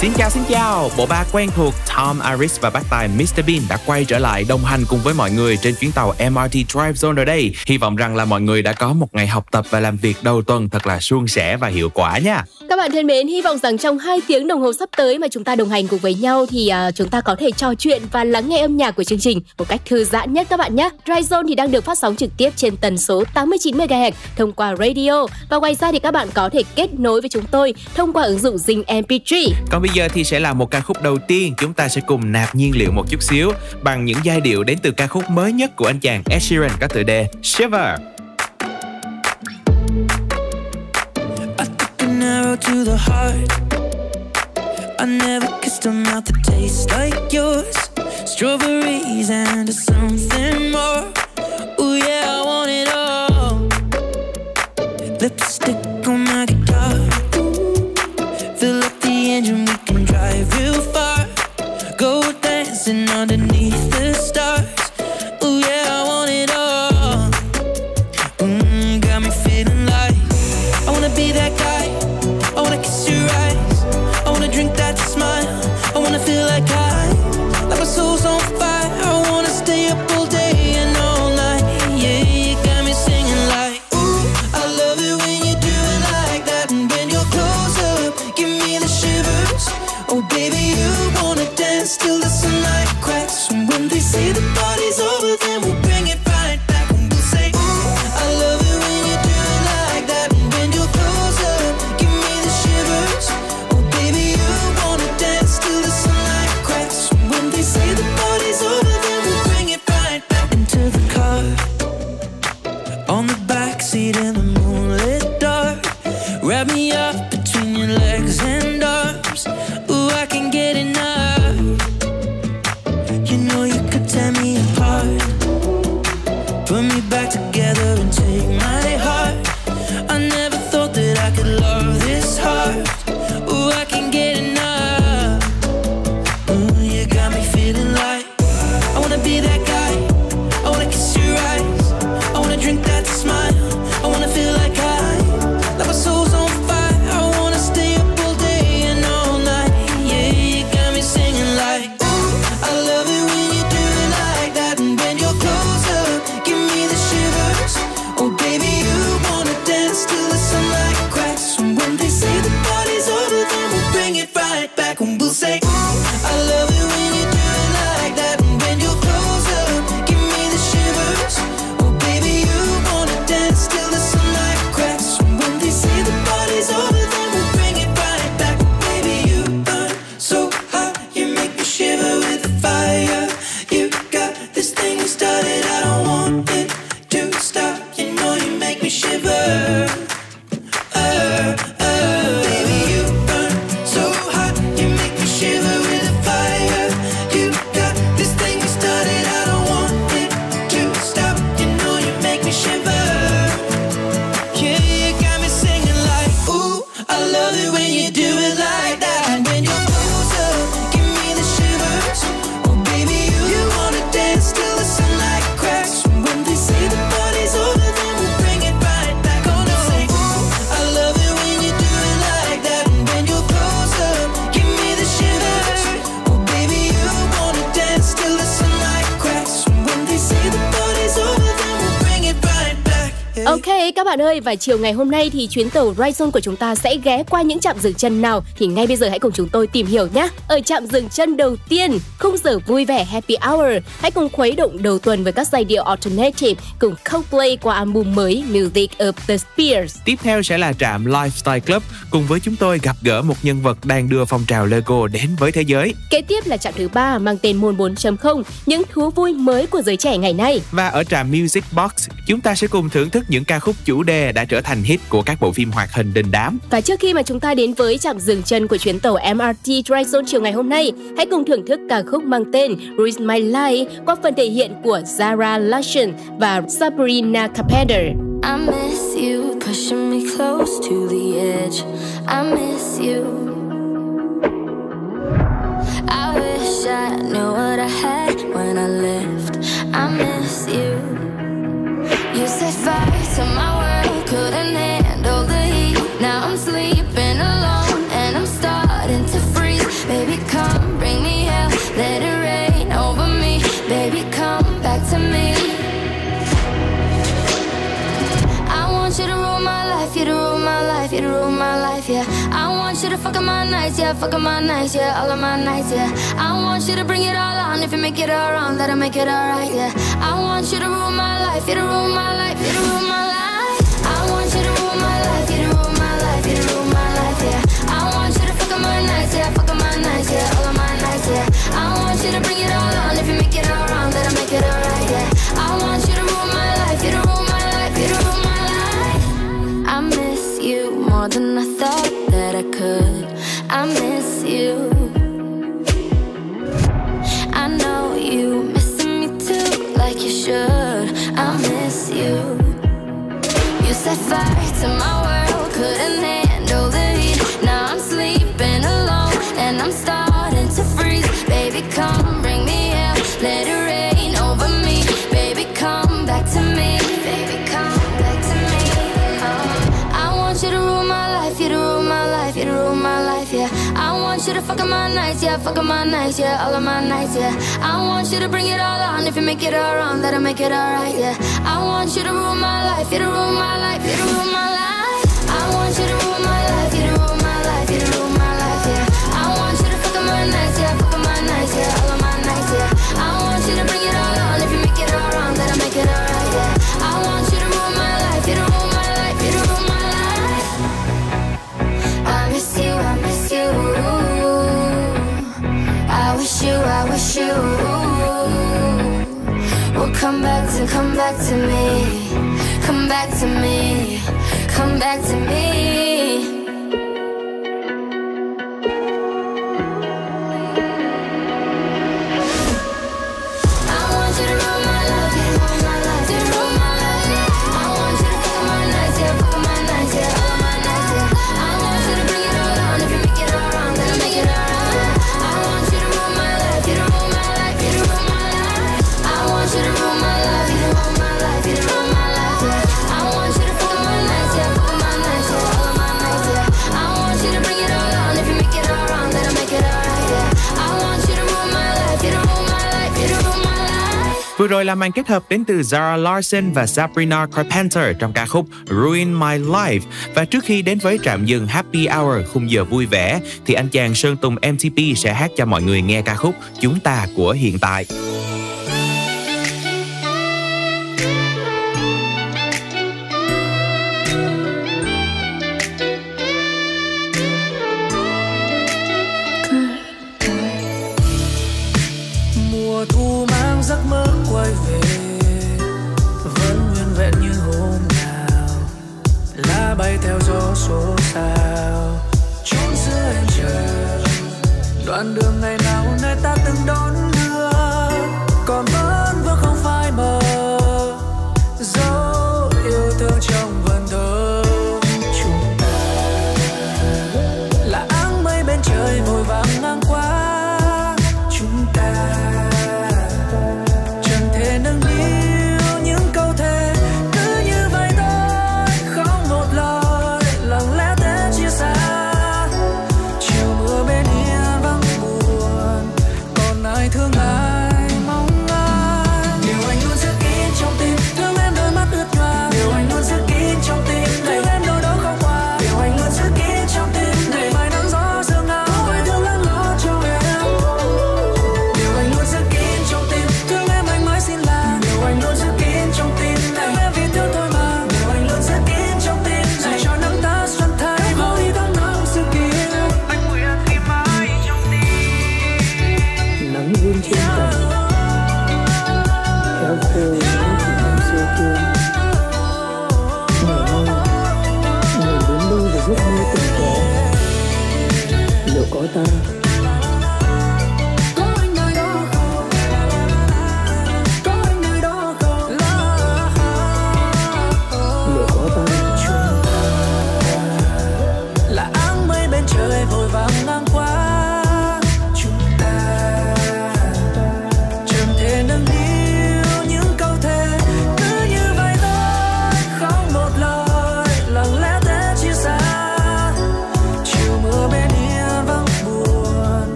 Xin chào xin chào, bộ ba quen thuộc Tom Aris và bác tài Mr Bean đã quay trở lại đồng hành cùng với mọi người trên chuyến tàu MRT Drive Zone ở đây. Hy vọng rằng là mọi người đã có một ngày học tập và làm việc đầu tuần thật là suôn sẻ và hiệu quả nha. Các bạn thân mến, hy vọng rằng trong 2 tiếng đồng hồ sắp tới mà chúng ta đồng hành cùng với nhau thì uh, chúng ta có thể trò chuyện và lắng nghe âm nhạc của chương trình một cách thư giãn nhất các bạn nhé. Drive Zone thì đang được phát sóng trực tiếp trên tần số 89 MHz thông qua radio và ngoài ra thì các bạn có thể kết nối với chúng tôi thông qua ứng dụng Zing MP3. Còn bây bây giờ thì sẽ là một ca khúc đầu tiên chúng ta sẽ cùng nạp nhiên liệu một chút xíu bằng những giai điệu đến từ ca khúc mới nhất của anh chàng Ed Sheeran có tựa đề Shiver. to the heart. I never kissed a mouth that tastes like yours. Strawberries and something more. Oh yeah, I want it all. Lipstick dancing underneath the stars. Bạn ơi và chiều ngày hôm nay thì chuyến tàu Ryzone của chúng ta sẽ ghé qua những trạm dừng chân nào thì ngay bây giờ hãy cùng chúng tôi tìm hiểu nhé. Ở trạm dừng chân đầu tiên, khung giờ vui vẻ Happy Hour, hãy cùng khuấy động đầu tuần với các giai điệu alternative cùng Coldplay qua album mới Music of the Spheres. Tiếp theo sẽ là trạm Lifestyle Club cùng với chúng tôi gặp gỡ một nhân vật đang đưa phong trào Lego đến với thế giới. Kế tiếp là trạm thứ ba mang tên môn 4.0, những thú vui mới của giới trẻ ngày nay. Và ở trạm Music Box, chúng ta sẽ cùng thưởng thức những ca khúc chủ chủ đề đã trở thành hit của các bộ phim hoạt hình đình đám. Và trước khi mà chúng ta đến với chặng dừng chân của chuyến tàu MRT Drive chiều ngày hôm nay, hãy cùng thưởng thức ca khúc mang tên Risk My Life qua phần thể hiện của Zara Larson và Sabrina Carpenter. I miss you pushing me close to the edge. I miss you. I wish I knew what I had when I left. I miss you. You set fire to my world, couldn't handle the heat. Now I'm sleeping alone and I'm starting to freeze. Baby, come bring me hell, let it rain over me. Baby, come back to me. I want you to rule my life, you to rule my life, you to rule my life, yeah. You to fuck up my nights, yeah, fuck up my nights, yeah, all of my nights, yeah. I want you to bring it all on, if you make it all wrong, that'll make it alright, yeah. I want you to rule my life, you to rule my life, you to rule my life. I want you to rule my life, you to rule my life, you to rule my life, yeah. I want you to fuck up my nights, yeah, fuck up my nights, yeah, all of my nights, yeah. I want you to bring it all on, if you make it all wrong, that'll make it alright, I miss you. I know you missing me too, like you should. I miss you. You set fire to my world, Wanna fuck up my nights, yeah, fuck up my nights, yeah, all of my nights, yeah. I want you to bring it all on, if you make it all wrong, that'll make it alright, yeah. I want you to rule my life, you to rule my life, you to rule my life. You, I will come back to, come back to me, come back to me, come back to me. Rồi là màn kết hợp đến từ Zara Larson và Sabrina Carpenter trong ca khúc Ruin My Life. Và trước khi đến với trạm dừng Happy Hour, khung giờ vui vẻ, thì anh chàng Sơn Tùng MTP sẽ hát cho mọi người nghe ca khúc Chúng ta của hiện tại. Đoạn đường ngày nào nơi ta từng đón?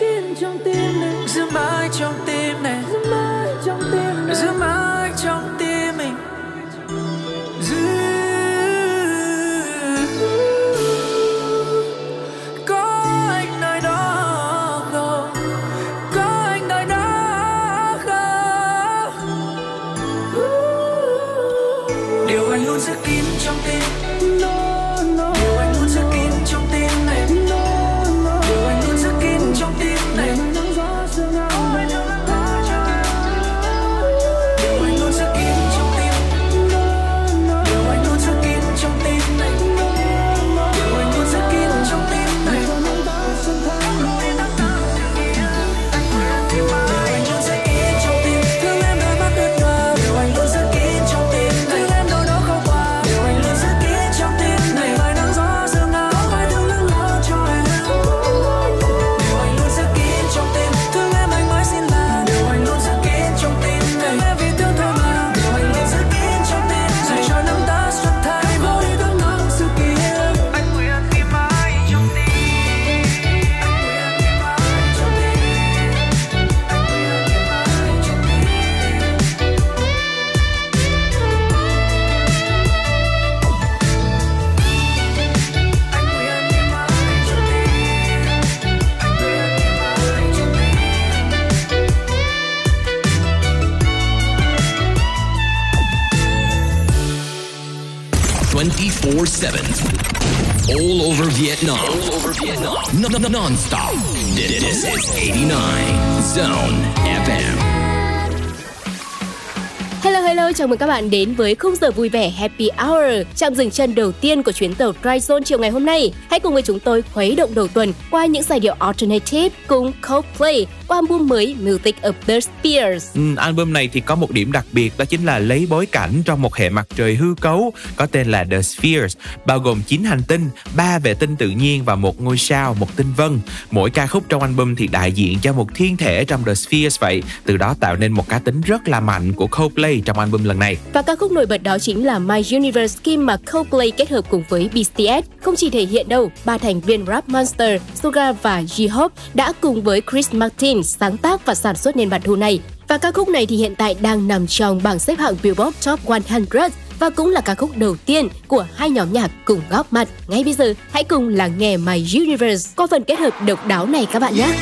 kín trong tim đừng giữ mãi trong tim. Vietnam. All over Vietnam. No, no, no, non-stop. This, this is 89 Zone FM. Hello hello, chào mừng các bạn đến với khung giờ vui vẻ Happy Hour, Trạm dừng chân đầu tiên của chuyến tàu Dry Zone chiều ngày hôm nay. Hãy cùng với chúng tôi khuấy động đầu tuần qua những giai điệu alternative cùng Coldplay qua album mới Music of the Spheres. Ừ, album này thì có một điểm đặc biệt đó chính là lấy bối cảnh trong một hệ mặt trời hư cấu có tên là The Spheres, bao gồm 9 hành tinh, 3 vệ tinh tự nhiên và một ngôi sao, một tinh vân. Mỗi ca khúc trong album thì đại diện cho một thiên thể trong The Spheres vậy, từ đó tạo nên một cá tính rất là mạnh của Coldplay trong album lần này. Và ca khúc nổi bật đó chính là My Universe khi mà Coldplay kết hợp cùng với BTS. Không chỉ thể hiện đâu, ba thành viên Rap Monster, Suga và J-Hope đã cùng với Chris Martin sáng tác và sản xuất nên bản thu này. Và ca khúc này thì hiện tại đang nằm trong bảng xếp hạng Billboard Top 100 và cũng là ca khúc đầu tiên của hai nhóm nhạc cùng góp mặt. Ngay bây giờ, hãy cùng lắng nghe My Universe qua phần kết hợp độc đáo này các bạn nhé.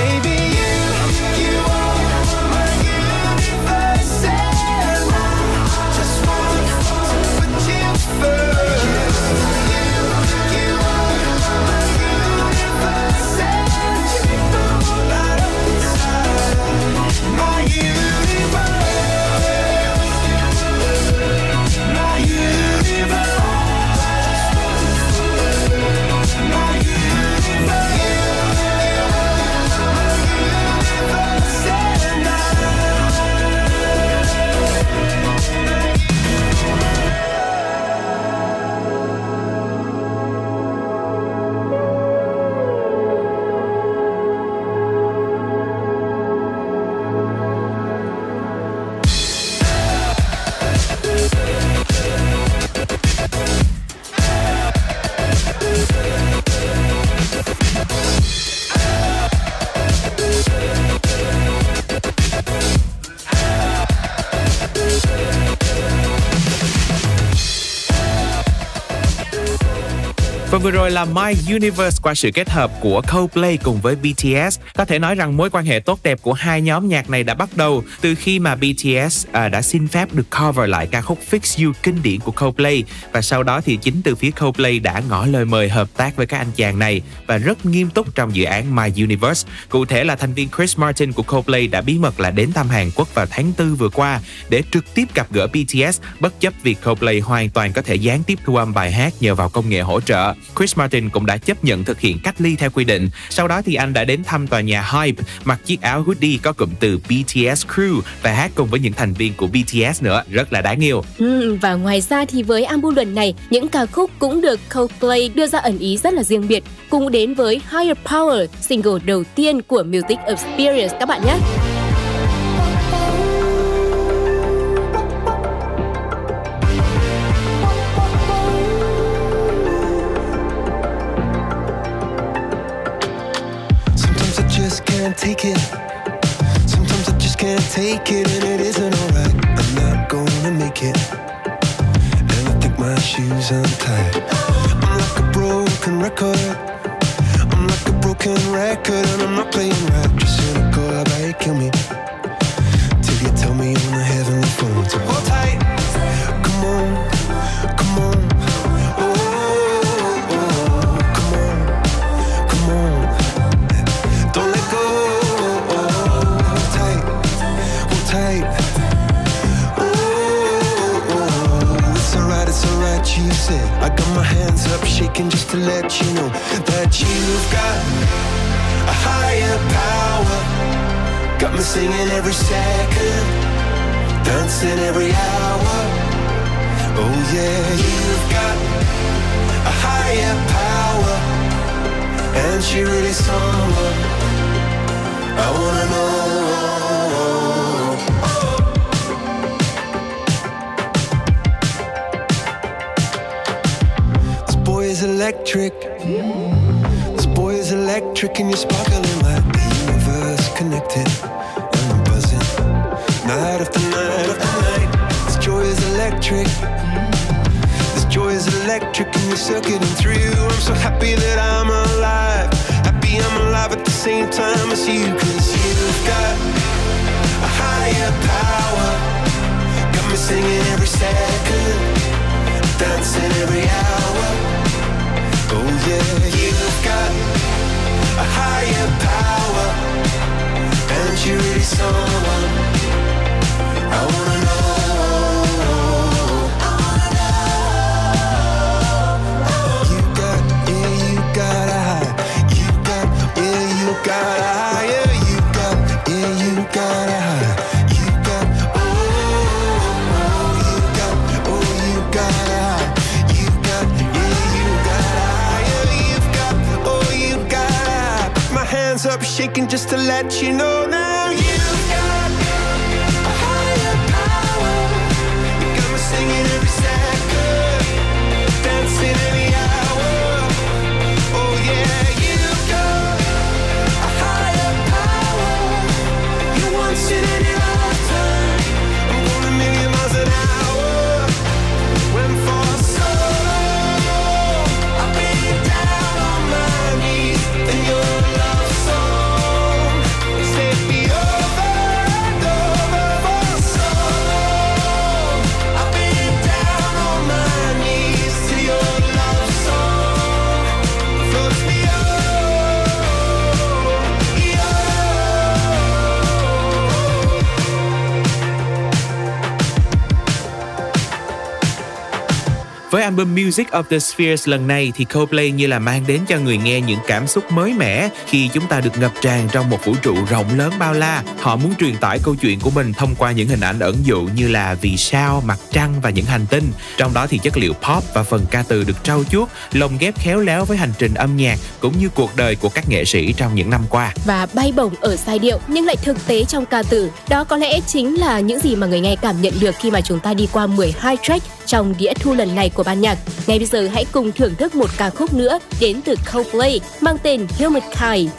là My Universe qua sự kết hợp của Coldplay cùng với BTS. Có thể nói rằng mối quan hệ tốt đẹp của hai nhóm nhạc này đã bắt đầu từ khi mà BTS à, đã xin phép được cover lại ca khúc Fix You kinh điển của Coldplay và sau đó thì chính từ phía Coldplay đã ngỏ lời mời hợp tác với các anh chàng này và rất nghiêm túc trong dự án My Universe. Cụ thể là thành viên Chris Martin của Coldplay đã bí mật là đến thăm Hàn Quốc vào tháng 4 vừa qua để trực tiếp gặp gỡ BTS bất chấp việc Coldplay hoàn toàn có thể gián tiếp thu âm bài hát nhờ vào công nghệ hỗ trợ. Chris Martin cũng đã chấp nhận thực hiện cách ly theo quy định. Sau đó thì anh đã đến thăm tòa nhà Hype, mặc chiếc áo hoodie có cụm từ BTS Crew và hát cùng với những thành viên của BTS nữa, rất là đáng yêu. Ừ, và ngoài ra thì với album lần này, những ca khúc cũng được Coldplay đưa ra ẩn ý rất là riêng biệt, cùng đến với Higher Power, single đầu tiên của Music Experience các bạn nhé. Can't take it. Sometimes I just can't take it, and it isn't alright. I'm not gonna make it. And I think my shoes untied. Album Music of the Spheres lần này thì Coldplay như là mang đến cho người nghe những cảm xúc mới mẻ khi chúng ta được ngập tràn trong một vũ trụ rộng lớn bao la. Họ muốn truyền tải câu chuyện của mình thông qua những hình ảnh ẩn dụ như là vì sao, mặt trăng và những hành tinh. Trong đó thì chất liệu pop và phần ca từ được trau chuốt, lồng ghép khéo léo với hành trình âm nhạc cũng như cuộc đời của các nghệ sĩ trong những năm qua. và bay bổng ở giai điệu nhưng lại thực tế trong ca từ. Đó có lẽ chính là những gì mà người nghe cảm nhận được khi mà chúng ta đi qua 12 track trong đĩa thu lần này của ban nhạc. Ngay bây giờ hãy cùng thưởng thức một ca khúc nữa đến từ Coldplay mang tên Humankind.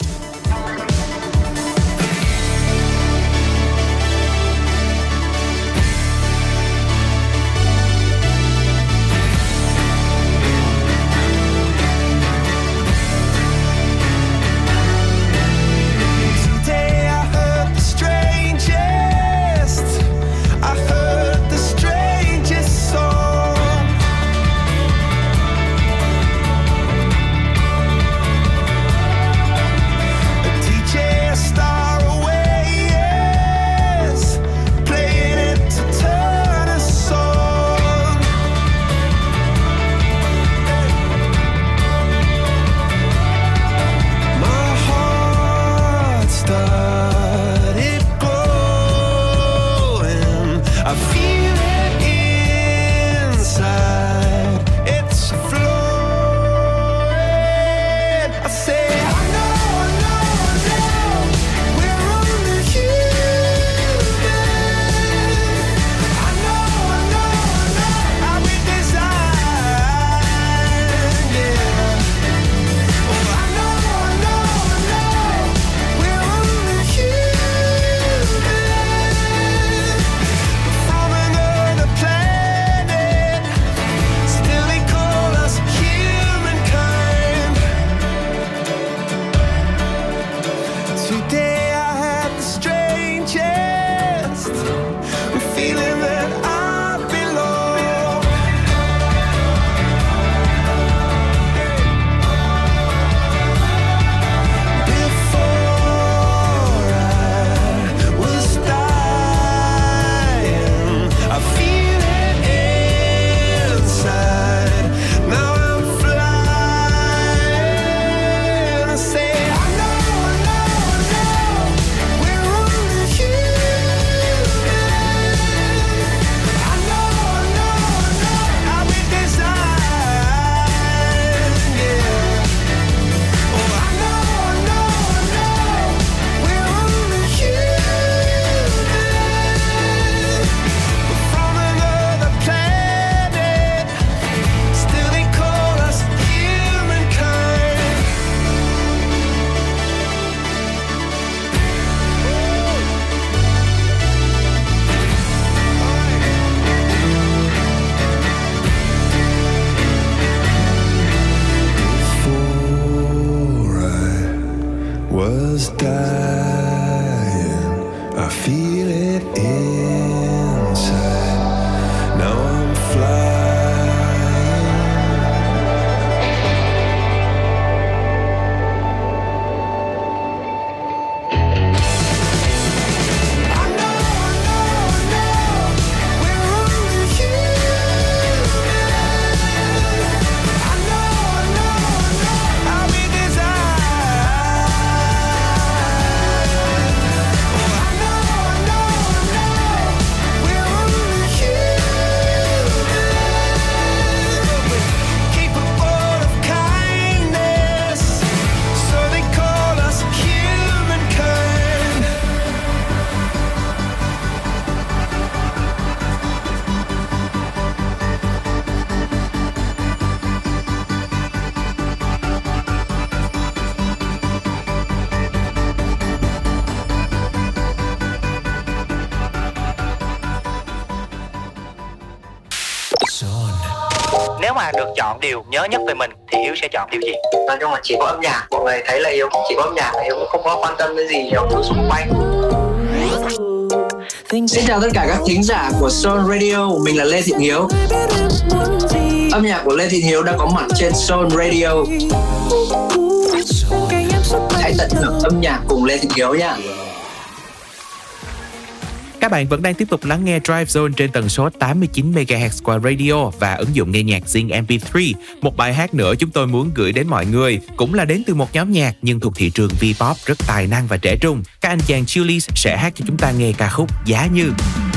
Nếu mà được chọn điều nhớ nhất về mình thì Hiếu sẽ chọn điều gì? nói chung là chỉ có âm nhạc mọi người thấy là yếu chỉ có âm nhạc là cũng không có quan tâm đến gì nhiều thứ xung quanh Xin chào tất cả các thính giả của Soul Radio, mình là Lê Thiện Hiếu. Âm nhạc của Lê Thiện Hiếu đã có mặt trên Soul Radio. Hãy tận hưởng âm nhạc cùng Lê Thiện Hiếu nha. Các bạn vẫn đang tiếp tục lắng nghe Drive Zone trên tần số 89 MHz qua radio và ứng dụng nghe nhạc Zing MP3. Một bài hát nữa chúng tôi muốn gửi đến mọi người, cũng là đến từ một nhóm nhạc nhưng thuộc thị trường V-pop rất tài năng và trẻ trung. Các anh chàng Chillies sẽ hát cho chúng ta nghe ca khúc Giá Như. Giá Như.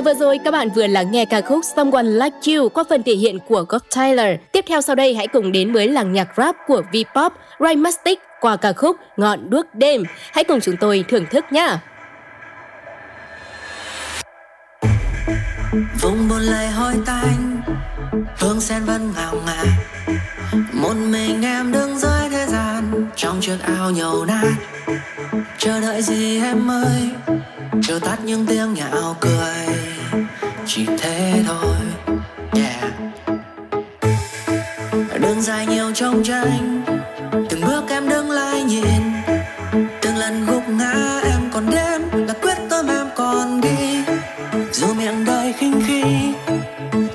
Và vừa rồi các bạn vừa lắng nghe ca khúc Someone Like You qua phần thể hiện của God Tyler. Tiếp theo sau đây hãy cùng đến với làng nhạc rap của V-pop Rhymastic qua ca khúc Ngọn đuốc đêm. Hãy cùng chúng tôi thưởng thức nhé. vùng buồn lại hôi tanh hương sen vẫn ngào ngạt một mình em đứng dưới thế gian, trong chiếc ao nhầu nát chờ đợi gì em ơi, chờ tắt những tiếng nhạo cười. Chỉ thế thôi, yeah. Đường dài nhiều trong tranh, từng bước em đứng lại nhìn. Từng lần gục ngã em còn đến là quyết tâm em còn đi dù miệng đời khinh khi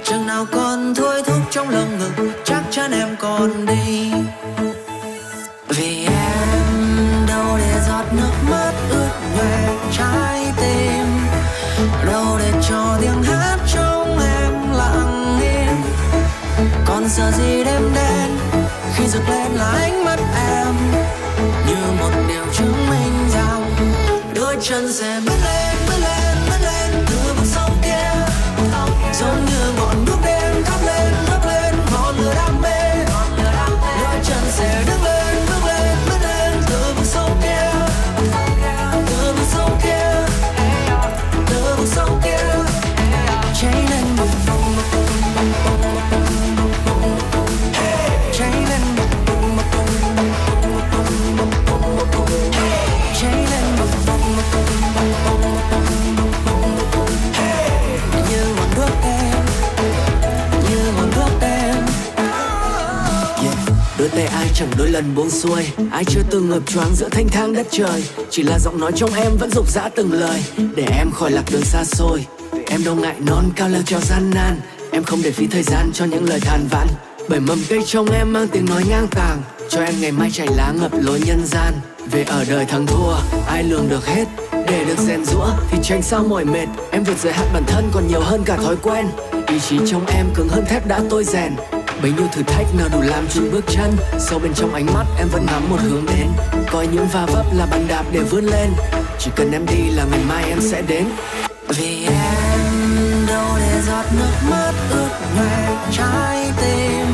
chừng nào còn thôi thúc trong lồng ngực, chắc chắn em còn đi. Giờ gì đêm đen, khi rực lên là ánh mắt em, như một điều chứng minh rằng đôi chân sẽ bước lên chẳng đôi lần buông xuôi. Ai chưa từng ngập choáng giữa thanh thang đất trời. Chỉ là giọng nói trong em vẫn rục rã từng lời. Để em khỏi lạc đường xa xôi. Em đâu ngại non cao leo treo gian nan. Em không để phí thời gian cho những lời than vãn. Bởi mầm cây trong em mang tiếng nói ngang tàng. Cho em ngày mai chảy lá ngập lối nhân gian. Về ở đời thắng thua, Ai lường được hết. Để được rèn rũa thì tránh sao mỏi mệt. Em vượt giới hạn bản thân còn nhiều hơn cả thói quen. Ý chí trong em cứng hơn thép đã tôi rèn. Bấy nhiêu thử thách nào đủ làm chùn bước chân. Sâu bên trong ánh mắt em vẫn nắm một hướng đến. Coi những va vấp là bàn đạp để vươn lên. Chỉ cần em đi là ngày mai em sẽ đến. Vì em đâu để giọt nước mắt ướt nhòe trái tim.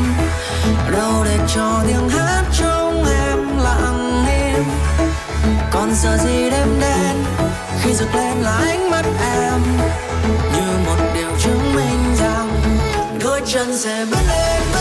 Đâu để cho tiếng hát trong em lặng im. Còn giờ gì đêm đen khi rực lên là ánh mắt em? John se believe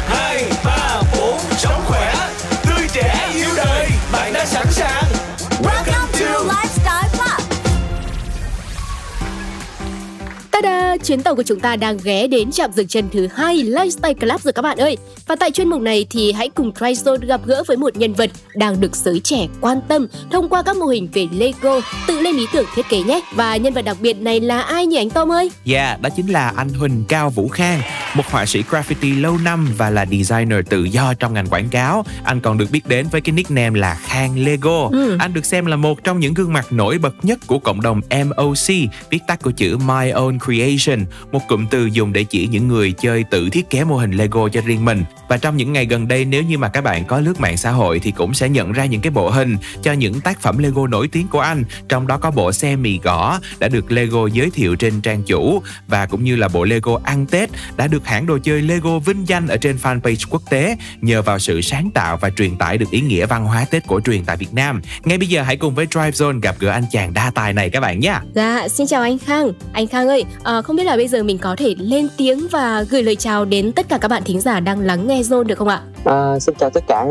Ta-da! Chuyến tàu của chúng ta đang ghé đến trạm dừng chân thứ hai Lifestyle Club rồi các bạn ơi. Và tại chuyên mục này thì hãy cùng Tryzone gặp gỡ với một nhân vật đang được giới trẻ quan tâm thông qua các mô hình về Lego, tự lên ý tưởng thiết kế nhé. Và nhân vật đặc biệt này là ai nhỉ anh Tom ơi? Yeah, đó chính là anh Huỳnh Cao Vũ Khang, một họa sĩ graffiti lâu năm và là designer tự do trong ngành quảng cáo. Anh còn được biết đến với cái nickname là Khang Lego. Ừ. Anh được xem là một trong những gương mặt nổi bật nhất của cộng đồng MOC, viết tắt của chữ My Own Creation. Creation, một cụm từ dùng để chỉ những người chơi tự thiết kế mô hình Lego cho riêng mình. Và trong những ngày gần đây nếu như mà các bạn có lướt mạng xã hội thì cũng sẽ nhận ra những cái bộ hình cho những tác phẩm Lego nổi tiếng của anh, trong đó có bộ xe mì gõ đã được Lego giới thiệu trên trang chủ và cũng như là bộ Lego ăn Tết đã được hãng đồ chơi Lego vinh danh ở trên fanpage quốc tế nhờ vào sự sáng tạo và truyền tải được ý nghĩa văn hóa Tết cổ truyền tại Việt Nam. Ngay bây giờ hãy cùng với Drive Zone gặp gỡ anh chàng đa tài này các bạn nhé. Dạ, xin chào anh Khang. Anh Khang ơi, à, không biết là bây giờ mình có thể lên tiếng và gửi lời chào đến tất cả các bạn thính giả đang lắng nghe Zone được không ạ? À, xin chào tất cả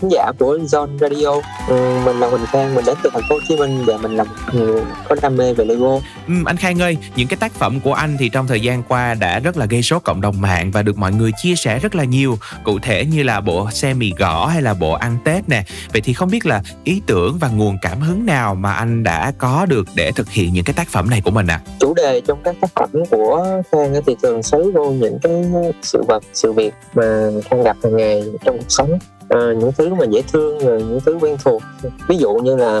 thính giả của Zone Radio. Ừ, mình là Huỳnh Khang, mình đến từ thành phố Hồ Chí Minh và mình là một người có đam mê về Lego. Ừ, anh Khang ơi, những cái tác phẩm của anh thì trong thời gian qua đã rất là gây sốt cộng đồng mạng và được mọi người chia sẻ rất là nhiều. Cụ thể như là bộ xe mì gõ hay là bộ ăn Tết nè. Vậy thì không biết là ý tưởng và nguồn cảm hứng nào mà anh đã có được để thực hiện những cái tác phẩm này của mình ạ? À? Chủ đề trong các tác phẩm của Khang thì thường xoáy vô những cái sự vật, sự việc mà Khang gặp hàng ngày trong cuộc sống. À, những thứ mà dễ thương rồi những thứ quen thuộc. Ví dụ như là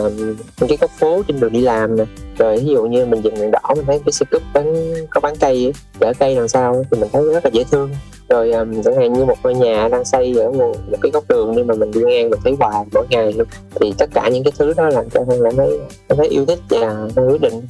những cái góc phố trên đường đi làm nè rồi ví dụ như mình dừng đèn đỏ mình thấy cái xe cúp bán có bán cây chở cây đằng sau thì mình thấy rất là dễ thương. Rồi um, chẳng hạn như một ngôi nhà đang xây ở một, một cái góc đường nhưng mà mình đi ngang mình thấy hoài mỗi ngày luôn. Thì tất cả những cái thứ đó làm cho hân cảm thấy cảm thấy yêu thích và quyết định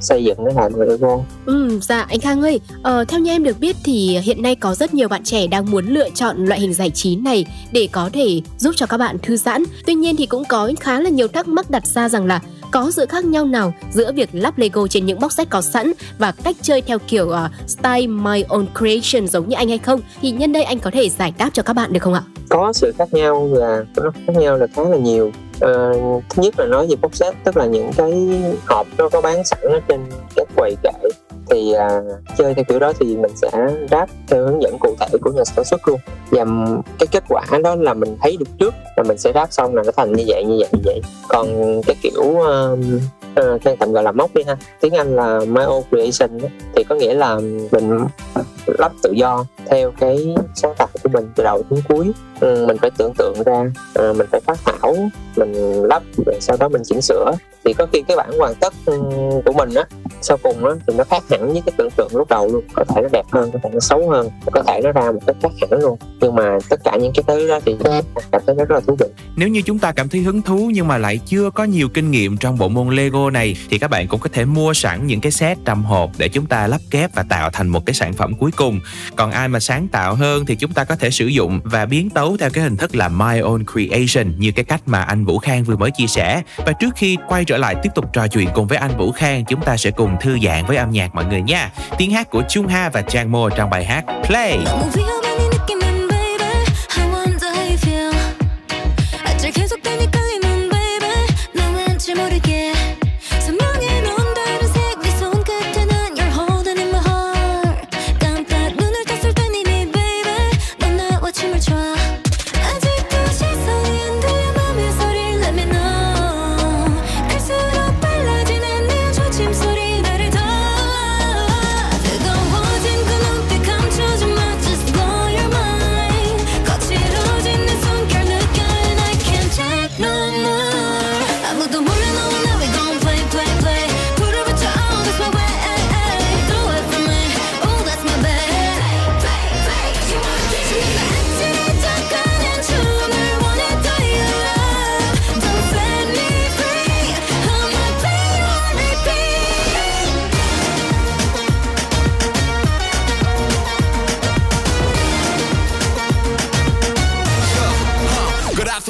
xây dựng nó thành một vô. Ừ, dạ anh Khang ơi, ờ, theo như em được biết thì hiện nay có rất nhiều bạn trẻ đang muốn lựa chọn loại hình giải trí này để có thể giúp cho các bạn thư giãn. Tuy nhiên thì cũng có khá là nhiều thắc mắc đặt ra rằng là có sự khác nhau nào giữa việc lắp Lego trên những box set có sẵn và cách chơi theo kiểu uh, style my own creation giống như anh hay không? Thì nhân đây anh có thể giải đáp cho các bạn được không ạ? Có sự khác nhau là nó khác nhau là khá là nhiều. Uh, thứ nhất là nói về box set tức là những cái hộp nó có bán sẵn ở trên các quầy kệ thì uh, chơi theo kiểu đó thì mình sẽ ráp theo hướng dẫn cụ thể của nhà sản xuất luôn và cái kết quả đó là mình thấy được trước là mình sẽ ráp xong là nó thành như vậy như vậy như vậy còn cái kiểu uh, uh, tạm gọi là móc đi ha tiếng anh là myo creation đó. thì có nghĩa là mình lắp tự do theo cái sáng tạo của mình từ đầu đến cuối Ừ, mình phải tưởng tượng ra ờ, mình phải phát thảo, mình lắp, rồi sau đó mình chỉnh sửa. Thì có khi cái bản hoàn tất ừ, của mình á, sau cùng á, thì nó khác hẳn với cái tưởng tượng lúc đầu luôn. Có thể nó đẹp hơn, có thể nó xấu hơn, có thể nó ra một cách khác hẳn luôn. Nhưng mà tất cả những cái thứ đó thì cảm thấy rất là thú vị. Nếu như chúng ta cảm thấy hứng thú nhưng mà lại chưa có nhiều kinh nghiệm trong bộ môn Lego này, thì các bạn cũng có thể mua sẵn những cái set trăm hộp để chúng ta lắp ghép và tạo thành một cái sản phẩm cuối cùng. Còn ai mà sáng tạo hơn thì chúng ta có thể sử dụng và biến tấu theo cái hình thức là my own creation, như cái cách mà anh Vũ Khang vừa mới chia sẻ. Và trước khi quay trở lại tiếp tục trò chuyện cùng với anh Vũ Khang, chúng ta sẽ cùng thư giãn với âm nhạc mọi người nha. Tiếng hát của Trung Ha và Trang Mo trong bài hát Play.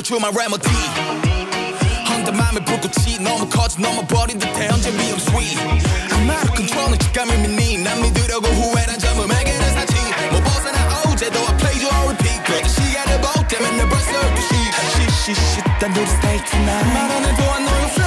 true my remedy 헌데 맘에 불꽃이 너무 커져 넘어버린 듯해 언제 be I'm sweet 아마도 컨트롤은 직감을 믿니 난 믿으려고 후회란 점음에게는 사치 뭐 벗어나 어제도 I played you on repeat 그래도 시간을 볼 때면 내 벌써 12시 시시시 단둘이 stay tonight 말안 해도 I know you feel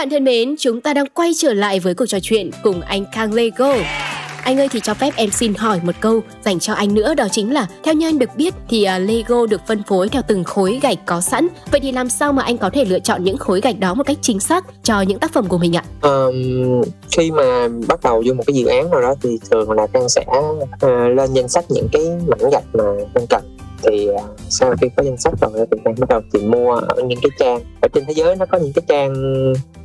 bạn thân mến, chúng ta đang quay trở lại với cuộc trò chuyện cùng anh Kang Lego. Anh ơi thì cho phép em xin hỏi một câu dành cho anh nữa đó chính là theo như anh được biết thì à, Lego được phân phối theo từng khối gạch có sẵn. Vậy thì làm sao mà anh có thể lựa chọn những khối gạch đó một cách chính xác cho những tác phẩm của mình ạ? Um, khi mà bắt đầu vô một cái dự án nào đó thì thường là Trang sẽ uh, lên danh sách những cái mảnh gạch mà Trang cần thì à, sau khi có danh sách rồi thì Trang bắt đầu tìm mua ở những cái trang ở trên thế giới nó có những cái trang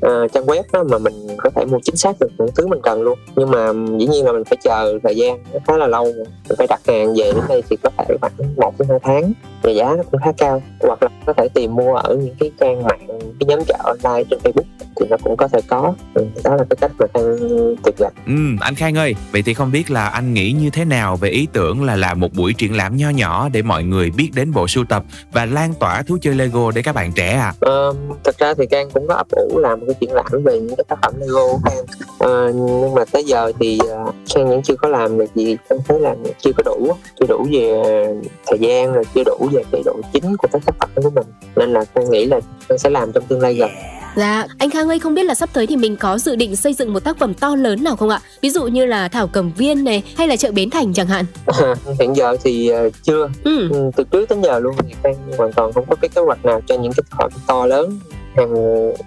uh, trang web đó mà mình có thể mua chính xác được những thứ mình cần luôn. Nhưng mà dĩ nhiên là mình phải chờ thời gian nó khá là lâu mình phải đặt hàng về đến đây thì có thể khoảng một đến hai tháng và giá nó cũng khá cao. Hoặc là có thể tìm mua ở những cái trang mạng cái nhóm chợ online trên Facebook thì nó cũng có thể có. Ừ, đó là cái cách mà anh tuyệt vời Ừ, anh Khang ơi, vậy thì không biết là anh nghĩ như thế nào về ý tưởng là làm một buổi triển lãm nho nhỏ để mọi người biết đến bộ sưu tập và lan tỏa thú chơi Lego để các bạn trẻ à? Ờ, thật ra thì Can cũng có ấp ủ làm một cái triển lãm về những cái tác phẩm Lego của Can Ờ, nhưng mà tới giờ thì uh, Can vẫn chưa có làm được gì. Can thấy là chưa có đủ chưa đủ về thời gian rồi chưa đủ về cái độ chính của các tác phẩm của mình. Nên là Can nghĩ là Can sẽ làm trong tương lai gần Dạ, anh Khang ơi không biết là sắp tới thì mình có dự định xây dựng một tác phẩm to lớn nào không ạ? Ví dụ như là Thảo Cầm Viên này hay là chợ Bến Thành chẳng hạn. hiện giờ thì ờ, chưa Ừ. Ừ, từ trước đến giờ luôn thì Can hoàn toàn không có cái kế hoạch nào cho những cái tác phẩm to lớn hàng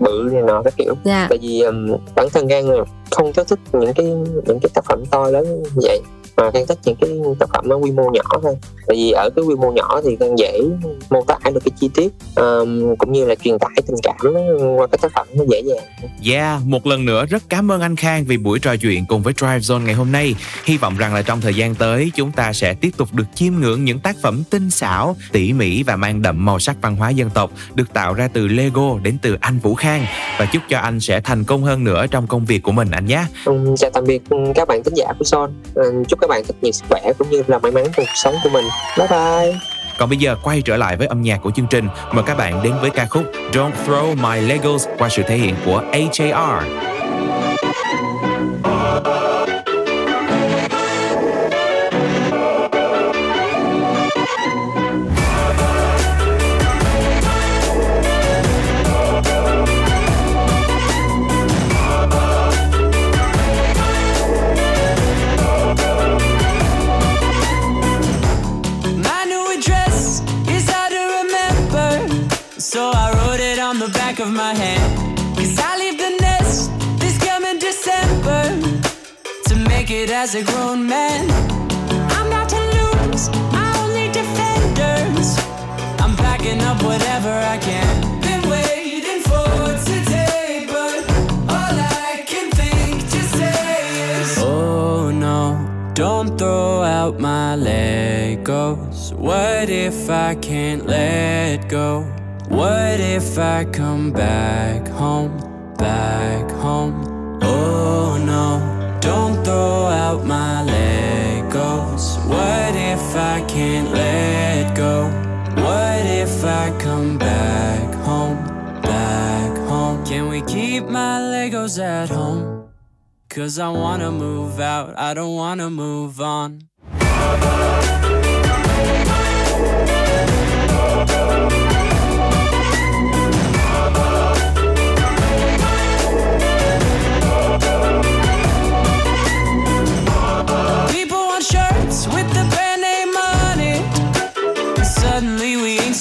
bự này nọ các kiểu Dạ. tại vì um, bản thân Gan không có thích những cái những cái tác phẩm to lớn như vậy mà Gan thích những cái tác phẩm ở quy mô nhỏ thôi tại vì ở cái quy mô nhỏ thì Gan dễ mô tả được cái chi tiết um, cũng như là truyền tải tình cảm qua cái tác phẩm nó dễ dàng Yeah, một lần nữa rất cảm ơn anh Khang vì buổi trò chuyện cùng với Drive Zone ngày hôm nay. Hy vọng rằng là trong thời gian tới chúng ta sẽ tiếp tục được chiêm ngưỡng những tác phẩm tinh xảo, tỉ mỉ và mang đậm màu sắc văn hóa dân tộc được tạo ra từ Lego đến từ anh Vũ Khang và chúc cho anh sẽ thành công hơn nữa trong công việc của mình anh nhé. chào tạm biệt các bạn thính giả của Son um, chúc các các bạn thật nhiều sức khỏe cũng như là may mắn cuộc sống của mình. Bye bye. Còn bây giờ quay trở lại với âm nhạc của chương trình, mời các bạn đến với ca khúc Don't Throw My Legos qua sự thể hiện của HAR. It as a grown man. I'm not to lose, my only defenders. I'm packing up whatever I can. Been waiting for today, but all I can think to say is Oh no, don't throw out my Legos. What if I can't let go? What if I come back home, back home? Oh no, don't throw out my Legos. What if I can't let go? What if I come back home, back home? Can we keep my Legos at home? Cause I wanna move out, I don't wanna move on.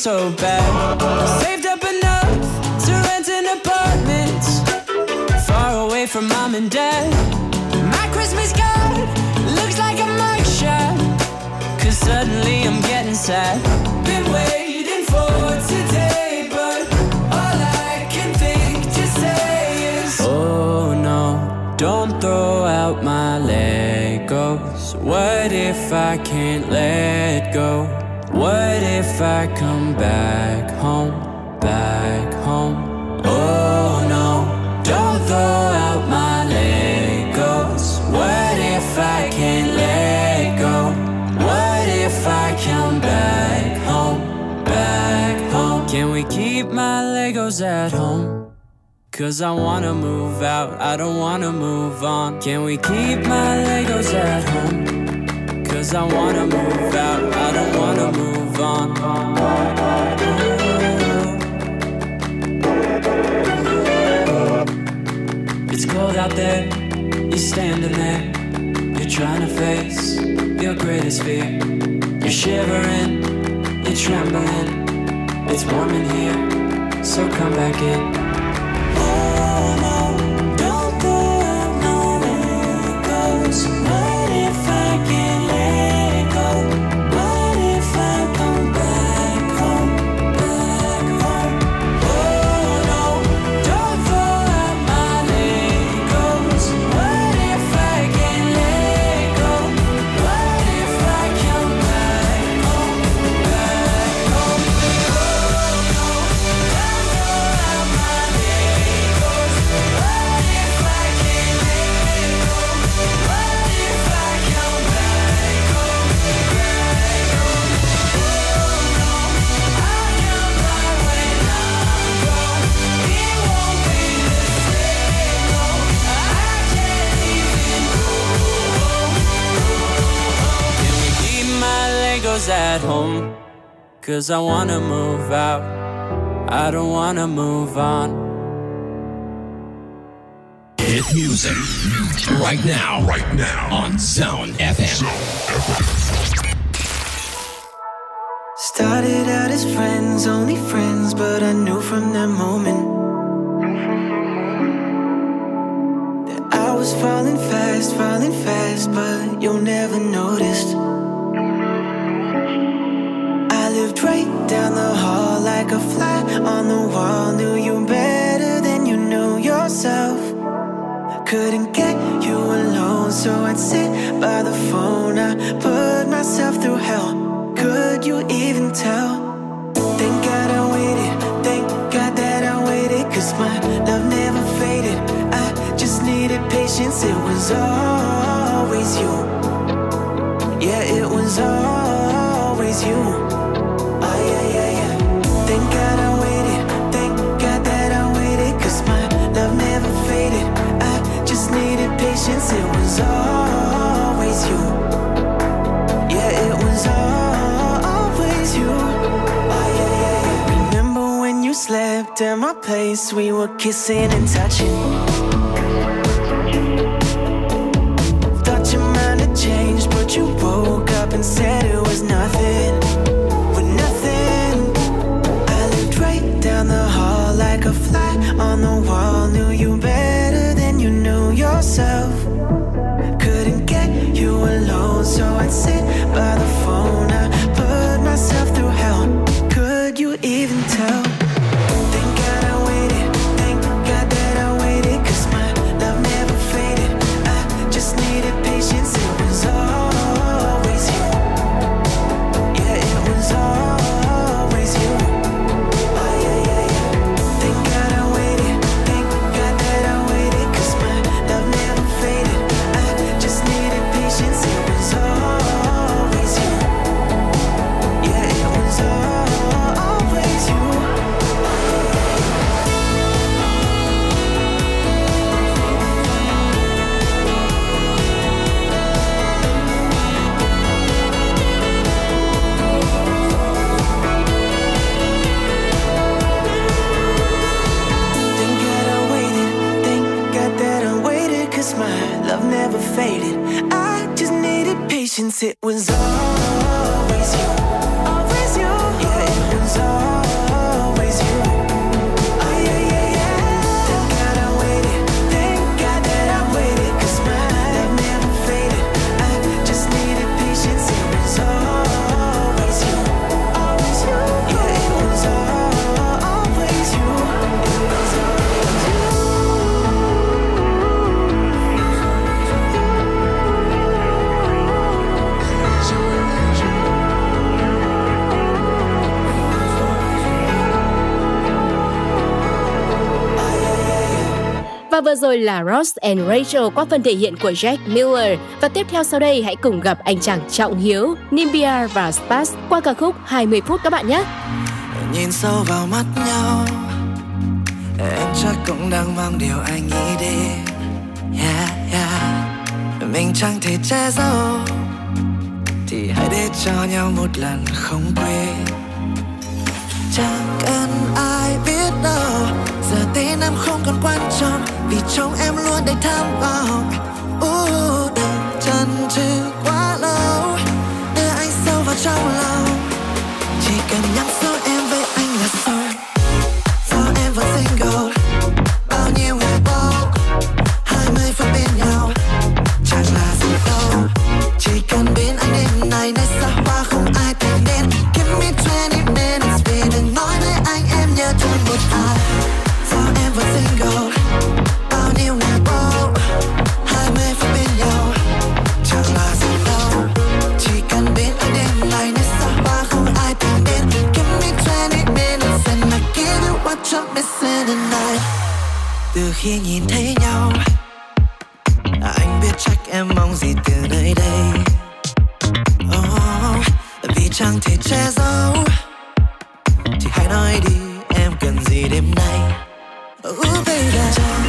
So bad. Saved up enough to rent an apartment far away from mom and dad. My Christmas card looks like a mugshot. Cause suddenly I'm getting sad. Been waiting for today, but all I can think to say is Oh no, don't throw out my Legos. What if I can't let go? What if I come back home, back home? Oh no, don't throw out my Legos. What if I can't let go? What if I come back home, back home? Can we keep my Legos at home? Cause I wanna move out, I don't wanna move on. Can we keep my Legos at home? Cause I wanna move out, I don't wanna move on. It's cold out there, you're standing there. You're trying to face your greatest fear. You're shivering, you're trembling. It's warm in here, so come back in. Legos at home? Cause I wanna move out. I don't wanna move on. Hit music right now, right now on Zone FM. Started out as friends, only friends, but I knew from that moment that I was falling fast, falling fast, but you'll never noticed. Like a fly on the wall, knew you better than you knew yourself. Couldn't get you alone, so I'd sit by the phone. I put myself through hell. Could you even tell? Thank God I waited. Thank God that I waited. Cause my love never faded. I just needed patience. It was always you. Yeah, it was always you. Place? We were kissing and touching. since it was Và vừa rồi là Ross and Rachel qua phần thể hiện của Jack Miller. Và tiếp theo sau đây hãy cùng gặp anh chàng Trọng Hiếu, Nimbia và Spas qua ca khúc 20 phút các bạn nhé. nhìn sâu vào mắt nhau em chắc cũng đang mong điều anh nghĩ đi. yeah, yeah. mình chẳng thể che giấu thì hãy để cho nhau một lần không quên chẳng cần ai biết đâu tên em không còn quan trọng vì trong em luôn đầy tham vọng. Uh, đừng chần chừ quá lâu đưa anh sâu vào trong lòng. Chỉ cần nhắc khi nhìn thấy nhau. À, anh biết chắc em mong gì từ nơi đây. Oh, Vì chẳng thể che giấu. Thì hãy nói đi em cần gì đêm nay? Ooh, baby.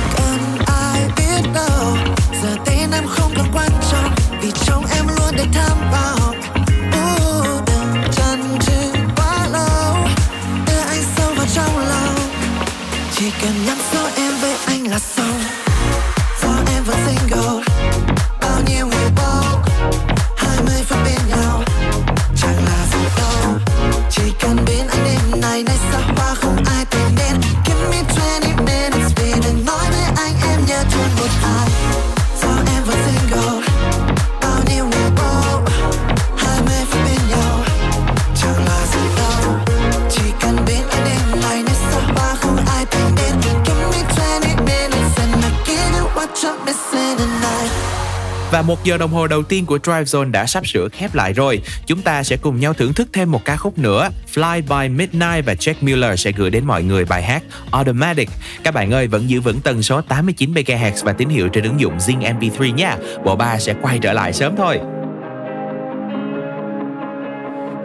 Một giờ đồng hồ đầu tiên của Drive Zone đã sắp sửa khép lại rồi. Chúng ta sẽ cùng nhau thưởng thức thêm một ca khúc nữa. Fly by Midnight và Jack Miller sẽ gửi đến mọi người bài hát Automatic. Các bạn ơi vẫn giữ vững tần số 89 MHz và tín hiệu trên ứng dụng Zing MP3 nha. Bộ ba sẽ quay trở lại sớm thôi.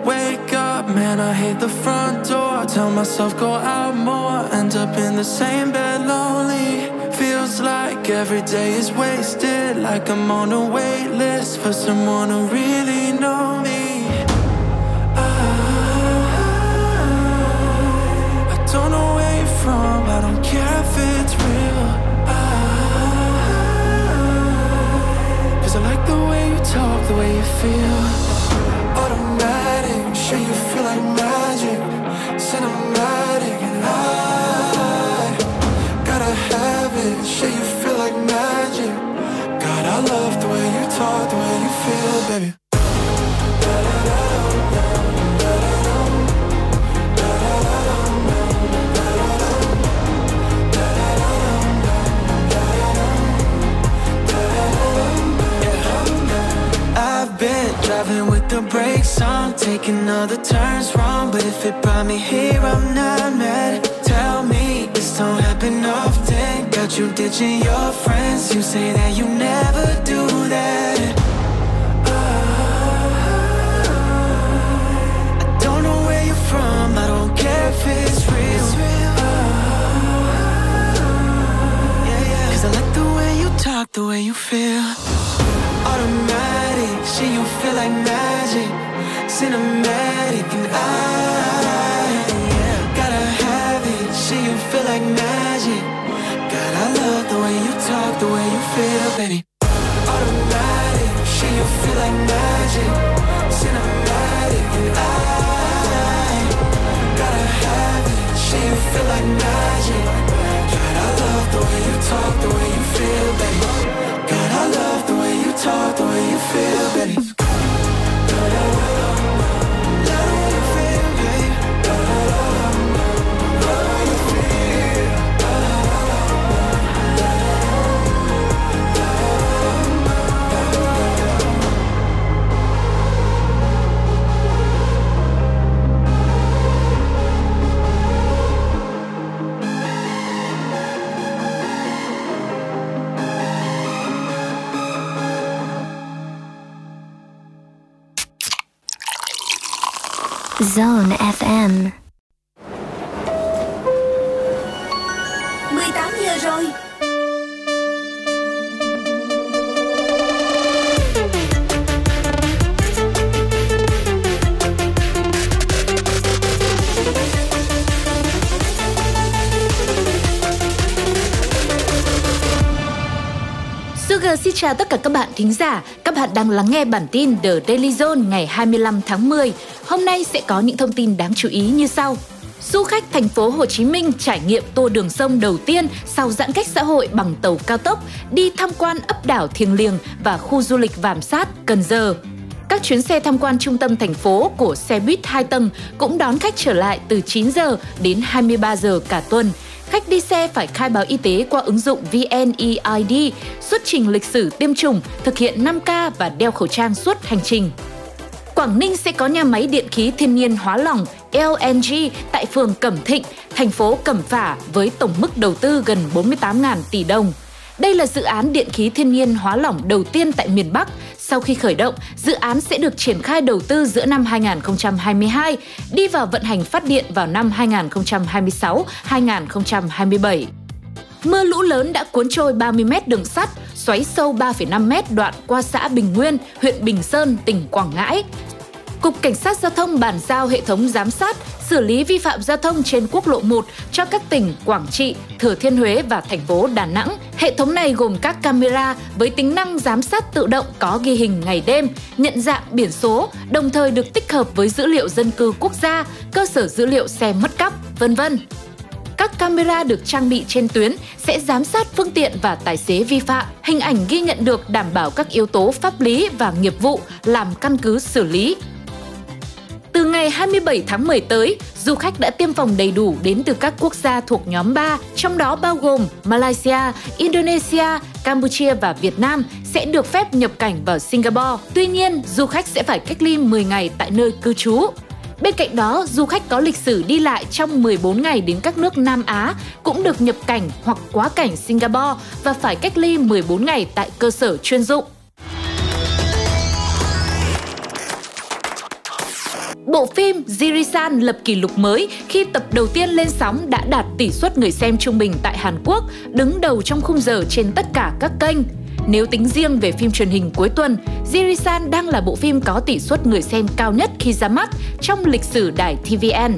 Wake up, man, I hate the front door. Tell myself go out more. End up in the same bed, lonely. Feels like every day is wasted. Like I'm on a wait list for someone who really know me. I, I don't know where you're from. I don't care if it's real. I, Cause I like the way you talk, the way you feel. It. Sure you feel like magic. God, I love the way you talk, the way you feel, baby. I've been driving with the brakes on, taking all the turns wrong. But if it brought me here, I'm not mad. This don't happen often. Got you ditching your friends. You say that you never do that. Uh, I don't know where you're from. I don't care if it's real. Uh, yeah. Cause I like the way you talk, the way you feel. Automatic, see you feel like magic. Cinematic, and I feel like magic. God, I love the way you talk, the way you feel, baby. Automatic, see you feel like magic. Cinematic, and I gotta have it. See you feel like magic. God, I love the way you talk, the way you feel, baby. God, I love the way you talk, the way you feel, baby. Zone FM. 18 giờ rồi. Sugar xin chào tất cả các bạn thính giả. Các bạn đang lắng nghe bản tin The Daily Zone ngày 25 tháng 10. Hôm nay sẽ có những thông tin đáng chú ý như sau. Du khách thành phố Hồ Chí Minh trải nghiệm tour đường sông đầu tiên sau giãn cách xã hội bằng tàu cao tốc đi tham quan ấp đảo Thiêng Liêng và khu du lịch Vàm Sát, Cần Giờ. Các chuyến xe tham quan trung tâm thành phố của xe buýt 2 tầng cũng đón khách trở lại từ 9 giờ đến 23 giờ cả tuần. Khách đi xe phải khai báo y tế qua ứng dụng VNEID, xuất trình lịch sử tiêm chủng, thực hiện 5K và đeo khẩu trang suốt hành trình. Quảng Ninh sẽ có nhà máy điện khí thiên nhiên hóa lỏng LNG tại phường Cẩm Thịnh, thành phố Cẩm Phả với tổng mức đầu tư gần 48.000 tỷ đồng. Đây là dự án điện khí thiên nhiên hóa lỏng đầu tiên tại miền Bắc. Sau khi khởi động, dự án sẽ được triển khai đầu tư giữa năm 2022, đi vào vận hành phát điện vào năm 2026-2027. Mưa lũ lớn đã cuốn trôi 30 mét đường sắt, xoáy sâu 3,5 mét đoạn qua xã Bình Nguyên, huyện Bình Sơn, tỉnh Quảng Ngãi. Cục Cảnh sát Giao thông bàn giao hệ thống giám sát, xử lý vi phạm giao thông trên quốc lộ 1 cho các tỉnh Quảng Trị, Thừa Thiên Huế và thành phố Đà Nẵng. Hệ thống này gồm các camera với tính năng giám sát tự động có ghi hình ngày đêm, nhận dạng biển số, đồng thời được tích hợp với dữ liệu dân cư quốc gia, cơ sở dữ liệu xe mất cắp, vân vân. Các camera được trang bị trên tuyến sẽ giám sát phương tiện và tài xế vi phạm. Hình ảnh ghi nhận được đảm bảo các yếu tố pháp lý và nghiệp vụ làm căn cứ xử lý. Từ ngày 27 tháng 10 tới, du khách đã tiêm phòng đầy đủ đến từ các quốc gia thuộc nhóm 3, trong đó bao gồm Malaysia, Indonesia, Campuchia và Việt Nam sẽ được phép nhập cảnh vào Singapore. Tuy nhiên, du khách sẽ phải cách ly 10 ngày tại nơi cư trú. Bên cạnh đó, du khách có lịch sử đi lại trong 14 ngày đến các nước Nam Á cũng được nhập cảnh hoặc quá cảnh Singapore và phải cách ly 14 ngày tại cơ sở chuyên dụng. Bộ phim Jirisan lập kỷ lục mới khi tập đầu tiên lên sóng đã đạt tỷ suất người xem trung bình tại Hàn Quốc, đứng đầu trong khung giờ trên tất cả các kênh. Nếu tính riêng về phim truyền hình cuối tuần, Jirisan đang là bộ phim có tỷ suất người xem cao nhất khi ra mắt trong lịch sử đài TVN.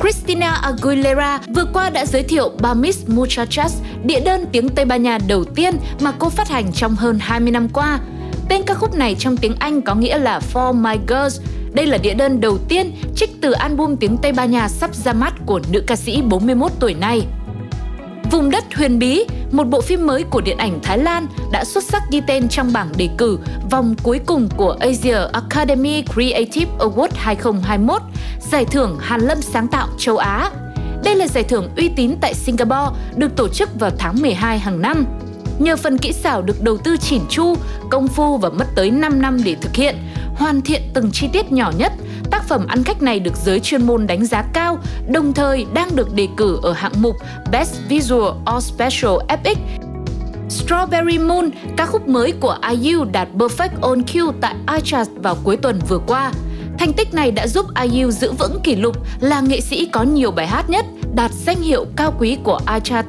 Christina Aguilera vừa qua đã giới thiệu Bamis Muchachas, địa đơn tiếng Tây Ban Nha đầu tiên mà cô phát hành trong hơn 20 năm qua. Tên ca khúc này trong tiếng Anh có nghĩa là For My Girls. Đây là địa đơn đầu tiên trích từ album tiếng Tây Ban Nha sắp ra mắt của nữ ca sĩ 41 tuổi này. Vùng đất huyền bí, một bộ phim mới của điện ảnh Thái Lan đã xuất sắc ghi tên trong bảng đề cử vòng cuối cùng của Asia Academy Creative Award 2021, giải thưởng Hàn Lâm sáng tạo châu Á. Đây là giải thưởng uy tín tại Singapore, được tổ chức vào tháng 12 hàng năm. Nhờ phần kỹ xảo được đầu tư chỉn chu, công phu và mất tới 5 năm để thực hiện, hoàn thiện từng chi tiết nhỏ nhất, tác phẩm ăn khách này được giới chuyên môn đánh giá cao, đồng thời đang được đề cử ở hạng mục Best Visual or Special FX. Strawberry Moon, ca khúc mới của IU đạt Perfect on Cue tại iChart vào cuối tuần vừa qua. Thành tích này đã giúp IU giữ vững kỷ lục là nghệ sĩ có nhiều bài hát nhất đạt danh hiệu cao quý của iChart.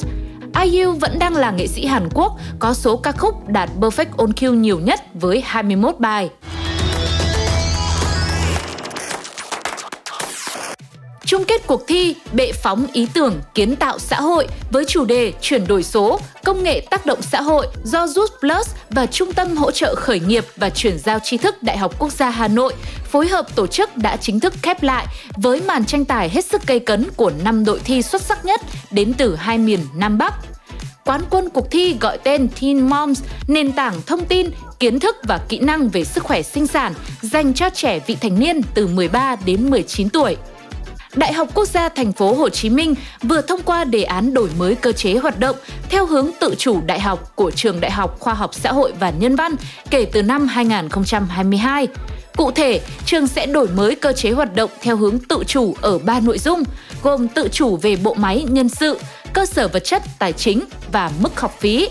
IU vẫn đang là nghệ sĩ Hàn Quốc có số ca khúc đạt Perfect on Cue nhiều nhất với 21 bài. Chung kết cuộc thi Bệ phóng ý tưởng kiến tạo xã hội với chủ đề chuyển đổi số, công nghệ tác động xã hội do Just Plus và Trung tâm hỗ trợ khởi nghiệp và chuyển giao tri thức Đại học Quốc gia Hà Nội phối hợp tổ chức đã chính thức khép lại với màn tranh tài hết sức gây cấn của năm đội thi xuất sắc nhất đến từ hai miền Nam Bắc. Quán quân cuộc thi gọi tên Teen Moms, nền tảng thông tin, kiến thức và kỹ năng về sức khỏe sinh sản dành cho trẻ vị thành niên từ 13 đến 19 tuổi. Đại học Quốc gia Thành phố Hồ Chí Minh vừa thông qua đề án đổi mới cơ chế hoạt động theo hướng tự chủ đại học của Trường Đại học Khoa học Xã hội và Nhân văn kể từ năm 2022. Cụ thể, trường sẽ đổi mới cơ chế hoạt động theo hướng tự chủ ở 3 nội dung, gồm tự chủ về bộ máy nhân sự, cơ sở vật chất, tài chính và mức học phí.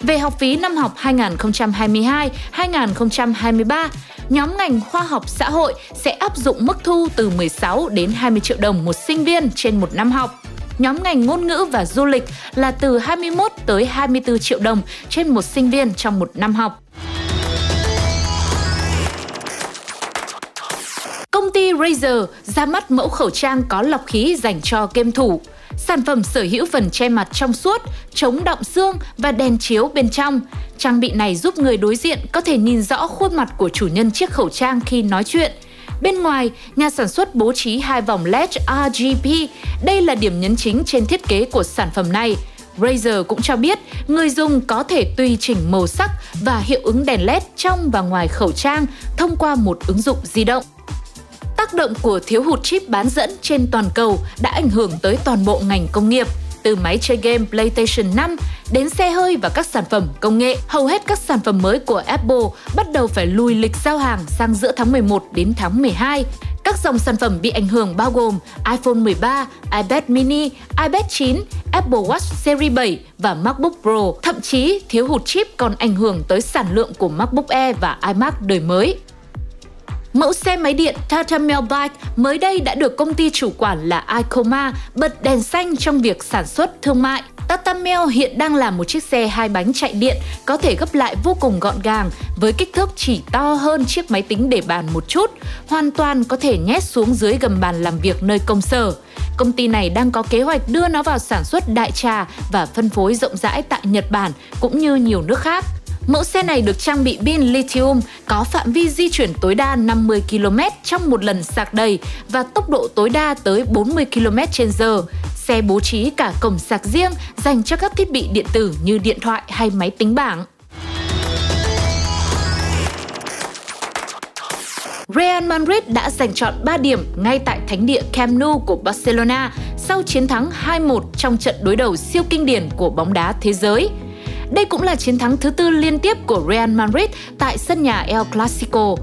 Về học phí năm học 2022-2023, nhóm ngành khoa học xã hội sẽ áp dụng mức thu từ 16 đến 20 triệu đồng một sinh viên trên một năm học. Nhóm ngành ngôn ngữ và du lịch là từ 21 tới 24 triệu đồng trên một sinh viên trong một năm học. Công ty Razer ra mắt mẫu khẩu trang có lọc khí dành cho game thủ. Sản phẩm sở hữu phần che mặt trong suốt, chống động xương và đèn chiếu bên trong. Trang bị này giúp người đối diện có thể nhìn rõ khuôn mặt của chủ nhân chiếc khẩu trang khi nói chuyện. Bên ngoài, nhà sản xuất bố trí hai vòng LED RGB. Đây là điểm nhấn chính trên thiết kế của sản phẩm này. Razer cũng cho biết người dùng có thể tùy chỉnh màu sắc và hiệu ứng đèn LED trong và ngoài khẩu trang thông qua một ứng dụng di động. Tác động của thiếu hụt chip bán dẫn trên toàn cầu đã ảnh hưởng tới toàn bộ ngành công nghiệp. Từ máy chơi game PlayStation 5 đến xe hơi và các sản phẩm công nghệ, hầu hết các sản phẩm mới của Apple bắt đầu phải lùi lịch giao hàng sang giữa tháng 11 đến tháng 12. Các dòng sản phẩm bị ảnh hưởng bao gồm iPhone 13, iPad mini, iPad 9, Apple Watch Series 7 và MacBook Pro. Thậm chí, thiếu hụt chip còn ảnh hưởng tới sản lượng của MacBook Air và iMac đời mới. Mẫu xe máy điện Tata Bike mới đây đã được công ty chủ quản là Icoma bật đèn xanh trong việc sản xuất thương mại. Tata Mel hiện đang là một chiếc xe hai bánh chạy điện có thể gấp lại vô cùng gọn gàng với kích thước chỉ to hơn chiếc máy tính để bàn một chút, hoàn toàn có thể nhét xuống dưới gầm bàn làm việc nơi công sở. Công ty này đang có kế hoạch đưa nó vào sản xuất đại trà và phân phối rộng rãi tại Nhật Bản cũng như nhiều nước khác. Mẫu xe này được trang bị pin lithium, có phạm vi di chuyển tối đa 50 km trong một lần sạc đầy và tốc độ tối đa tới 40 km h Xe bố trí cả cổng sạc riêng dành cho các thiết bị điện tử như điện thoại hay máy tính bảng. Real Madrid đã giành chọn 3 điểm ngay tại thánh địa Camp Nou của Barcelona sau chiến thắng 2-1 trong trận đối đầu siêu kinh điển của bóng đá thế giới. Đây cũng là chiến thắng thứ tư liên tiếp của Real Madrid tại sân nhà El Clasico.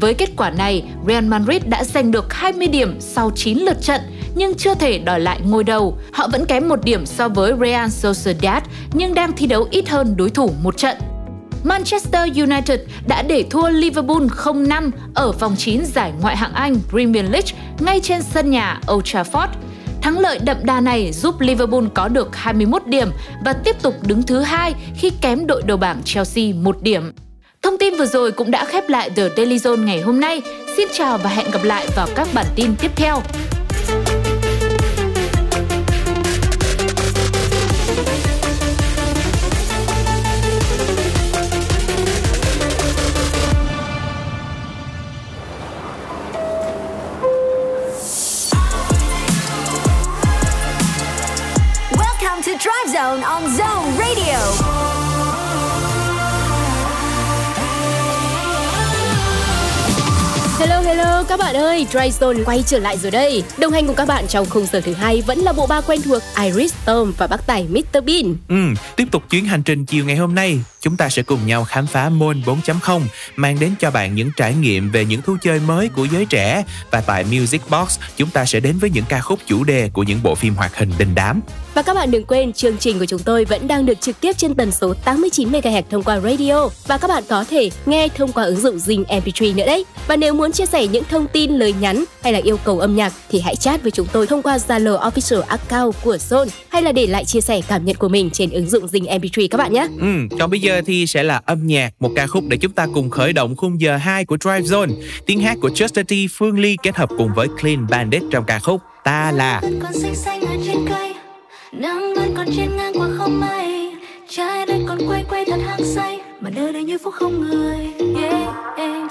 Với kết quả này, Real Madrid đã giành được 20 điểm sau 9 lượt trận nhưng chưa thể đòi lại ngôi đầu. Họ vẫn kém một điểm so với Real Sociedad nhưng đang thi đấu ít hơn đối thủ một trận. Manchester United đã để thua Liverpool 0-5 ở vòng 9 giải ngoại hạng Anh Premier League ngay trên sân nhà Old Trafford. Thắng lợi đậm đà này giúp Liverpool có được 21 điểm và tiếp tục đứng thứ hai khi kém đội đầu bảng Chelsea một điểm. Thông tin vừa rồi cũng đã khép lại The Daily Zone ngày hôm nay. Xin chào và hẹn gặp lại vào các bản tin tiếp theo. Zone on Zone Hello các bạn ơi, Dry Zone quay trở lại rồi đây. Đồng hành cùng các bạn trong khung giờ thứ hai vẫn là bộ ba quen thuộc Iris Tom và bác tài Mr Bean. Ừ, tiếp tục chuyến hành trình chiều ngày hôm nay, chúng ta sẽ cùng nhau khám phá Môn 4.0 mang đến cho bạn những trải nghiệm về những thú chơi mới của giới trẻ và tại Music Box chúng ta sẽ đến với những ca khúc chủ đề của những bộ phim hoạt hình đình đám. Và các bạn đừng quên, chương trình của chúng tôi vẫn đang được trực tiếp trên tần số 89 MHz thông qua radio và các bạn có thể nghe thông qua ứng dụng Zing MP3 nữa đấy. Và nếu muốn chia sẻ những thông tin, lời nhắn hay là yêu cầu âm nhạc thì hãy chat với chúng tôi thông qua Zalo official account của Zone hay là để lại chia sẻ cảm nhận của mình trên ứng dụng Zing MP3 các bạn nhé. Ừ, còn bây giờ thì sẽ là âm nhạc, một ca khúc để chúng ta cùng khởi động khung giờ 2 của Drive Zone. Tiếng hát của Justin T, Phương Ly kết hợp cùng với Clean Bandit trong ca khúc Ta là. còn xanh xanh ở trên cây nắng vẫn còn trên ngang qua không mây trái đất còn quay quay thật hăng say mà nơi đây như phút không người yeah, yeah.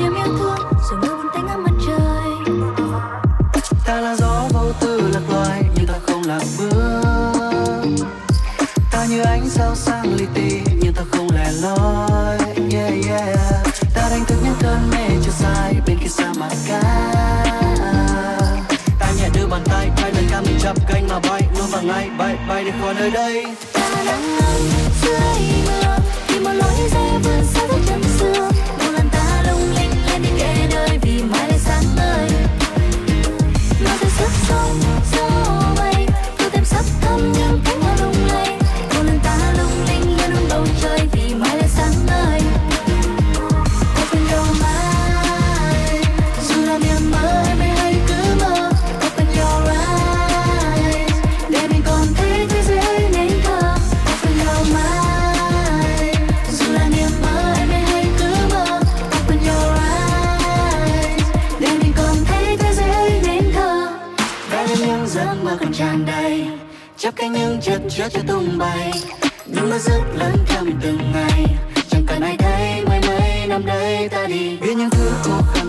Niềm yêu thương rồi mưa buồn tanh ngắm mặt trời. Ta là gió vô tư lạc loài nhưng ta không lạc bước ta như ánh sao sang li ti nhưng ta không lẻ loi. Yeah yeah. Ta đánh thức những cơn mê chưa sai bên kia sa mạc ca ta nhẹ đưa bàn tay bay lên cao mình chập cánh mà bay. Luôn vào ngay bay bay đi khỏi nơi đây. Ta đang ngắm dưới mưa khi một lối rẽ vươn xa chứa cho tung bay. Nhưng mơ giấc lớn trong từng ngày. Chẳng cần ai thấy mấy mấy năm đây ta đi. Biết những thứ cũ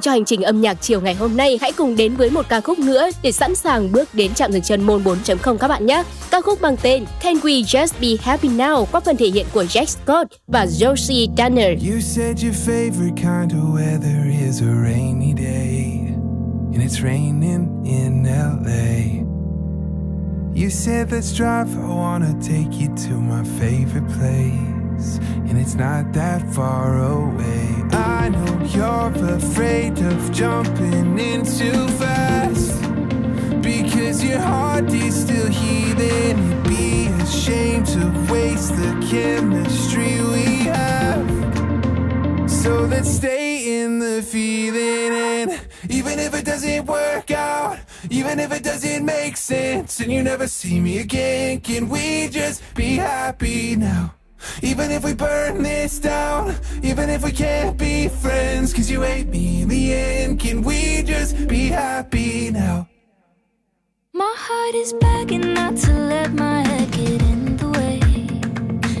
dành cho hành trình âm nhạc chiều ngày hôm nay, hãy cùng đến với một ca khúc nữa để sẵn sàng bước đến trạm dừng chân môn 4.0 các bạn nhé. Ca khúc mang tên Can We Just Be Happy Now qua phần thể hiện của Jack Scott và Josie Danner. You said your favorite kind of weather is a rainy day, and it's raining in LA. You said let's drive, I wanna take you to my favorite place, and it's not that far away. I know you're afraid of jumping in too fast. Because your heart is still healing, you'd be ashamed to waste the chemistry we have. So let's stay in the feeling and even if it doesn't work out, even if it doesn't make sense and you never see me again, can we just be happy now? Even if we burn this down, even if we can't be friends, cause you hate me in the end, can we just be happy now? My heart is begging not to let my head get in the way.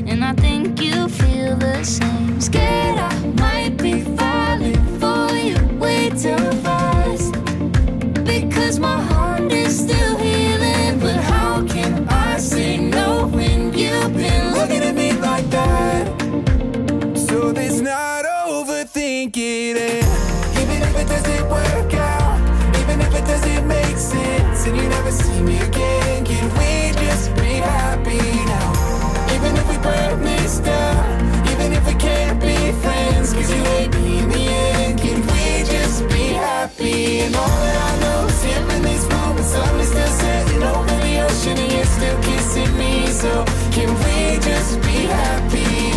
And I think you feel the same. Scared I might be falling for you way too fast. Because my heart is still healing. But how can I say overthinking it. Even if it doesn't work out, even if it doesn't make sense, and you never see me again, can we just be happy now? Even if we burn this down, even if we can't be friends, cause you hate me in the end, can we just be happy? And all that I know is him in these moments, sun is still setting over the ocean, and you're still kissing me. So can we just be happy?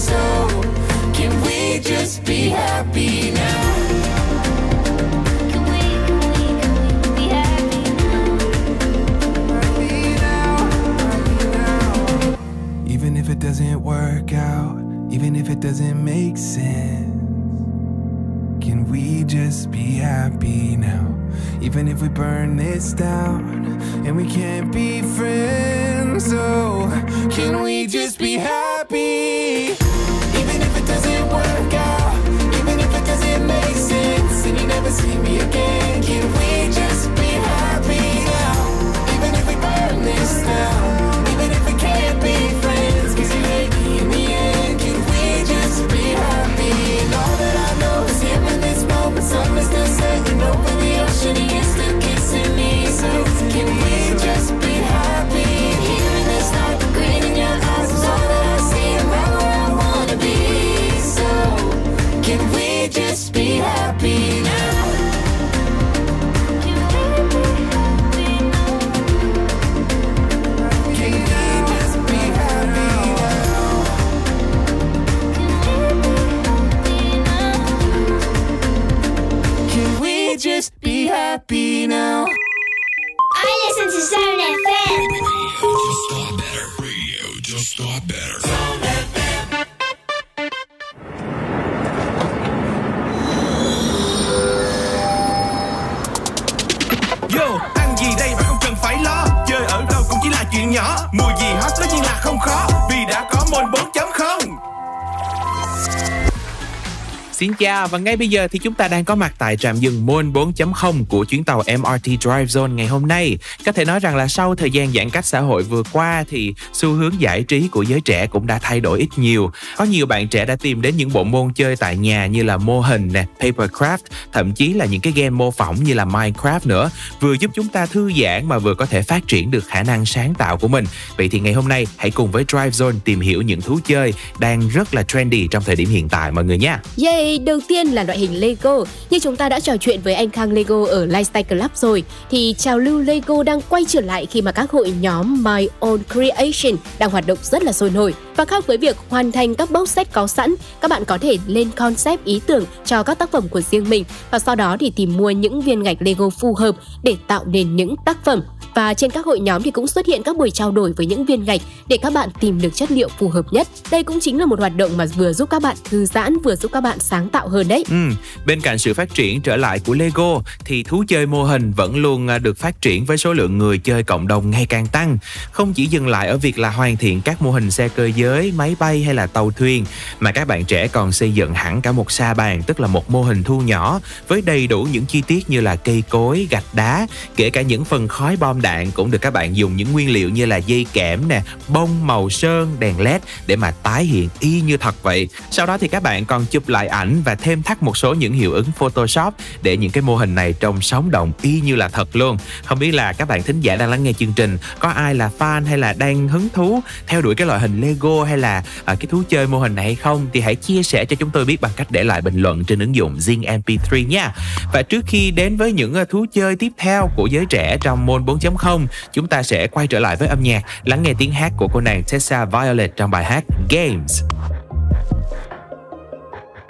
So can we just be happy now? Even if it doesn't work out, even if it doesn't make sense, can we just be happy now? Even if we burn this down and we can't be friends, oh, can we just be happy? Work out, even if it doesn't make sense, and you never see me again, Và ngay bây giờ thì chúng ta đang có mặt tại trạm dừng Moon 4.0 của chuyến tàu MRT Drive Zone ngày hôm nay. Có thể nói rằng là sau thời gian giãn cách xã hội vừa qua thì xu hướng giải trí của giới trẻ cũng đã thay đổi ít nhiều. Có nhiều bạn trẻ đã tìm đến những bộ môn chơi tại nhà như là mô hình nè, papercraft, thậm chí là những cái game mô phỏng như là Minecraft nữa, vừa giúp chúng ta thư giãn mà vừa có thể phát triển được khả năng sáng tạo của mình. Vậy thì ngày hôm nay hãy cùng với Drive Zone tìm hiểu những thú chơi đang rất là trendy trong thời điểm hiện tại mọi người nha. Yay, đầu tiên là loại hình Lego. Như chúng ta đã trò chuyện với anh Khang Lego ở Lifestyle Club rồi, thì trào lưu Lego đang quay trở lại khi mà các hội nhóm My Own Creation đang hoạt động rất là sôi nổi. Và khác với việc hoàn thành các box set có sẵn, các bạn có thể lên concept ý tưởng cho các tác phẩm của riêng mình và sau đó thì tìm mua những viên gạch Lego phù hợp để tạo nên những tác phẩm và trên các hội nhóm thì cũng xuất hiện các buổi trao đổi với những viên gạch để các bạn tìm được chất liệu phù hợp nhất. Đây cũng chính là một hoạt động mà vừa giúp các bạn thư giãn vừa giúp các bạn sáng tạo hơn đấy. Ừ, bên cạnh sự phát triển trở lại của Lego thì thú chơi mô hình vẫn luôn à, được phát triển với số lượng người chơi cộng đồng ngày càng tăng. Không chỉ dừng lại ở việc là hoàn thiện các mô hình xe cơ giới, máy bay hay là tàu thuyền mà các bạn trẻ còn xây dựng hẳn cả một sa bàn tức là một mô hình thu nhỏ với đầy đủ những chi tiết như là cây cối, gạch đá, kể cả những phần khói bom đạn cũng được các bạn dùng những nguyên liệu như là dây kẽm nè, bông màu sơn, đèn led để mà tái hiện y như thật vậy. Sau đó thì các bạn còn chụp lại ảnh và thêm thắt một số những hiệu ứng Photoshop để những cái mô hình này trông sống động y như là thật luôn. Không biết là các bạn thính giả đang lắng nghe chương trình có ai là fan hay là đang hứng thú theo đuổi cái loại hình Lego hay là à, cái thú chơi mô hình này hay không thì hãy chia sẻ cho chúng tôi biết bằng cách để lại bình luận trên ứng dụng Zing MP3 nha. Và trước khi đến với những ờ, thú chơi tiếp theo của giới trẻ trong môn 4.0, chúng ta sẽ quay trở lại với âm nhạc, lắng nghe tiếng hát của cô nàng Tessa Violet trong bài hát Games.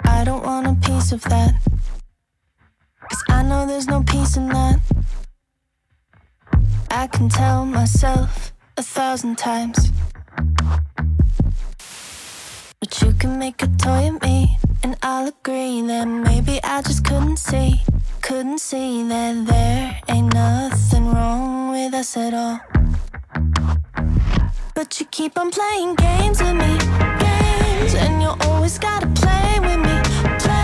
I don't want a piece of that. Cause I know there's no peace in that. I can tell myself a thousand times. But you can make a toy of me, and I'll agree that maybe I just couldn't see, couldn't see that there ain't nothing wrong with us at all. But you keep on playing games with me, games, and you always gotta play with me, play.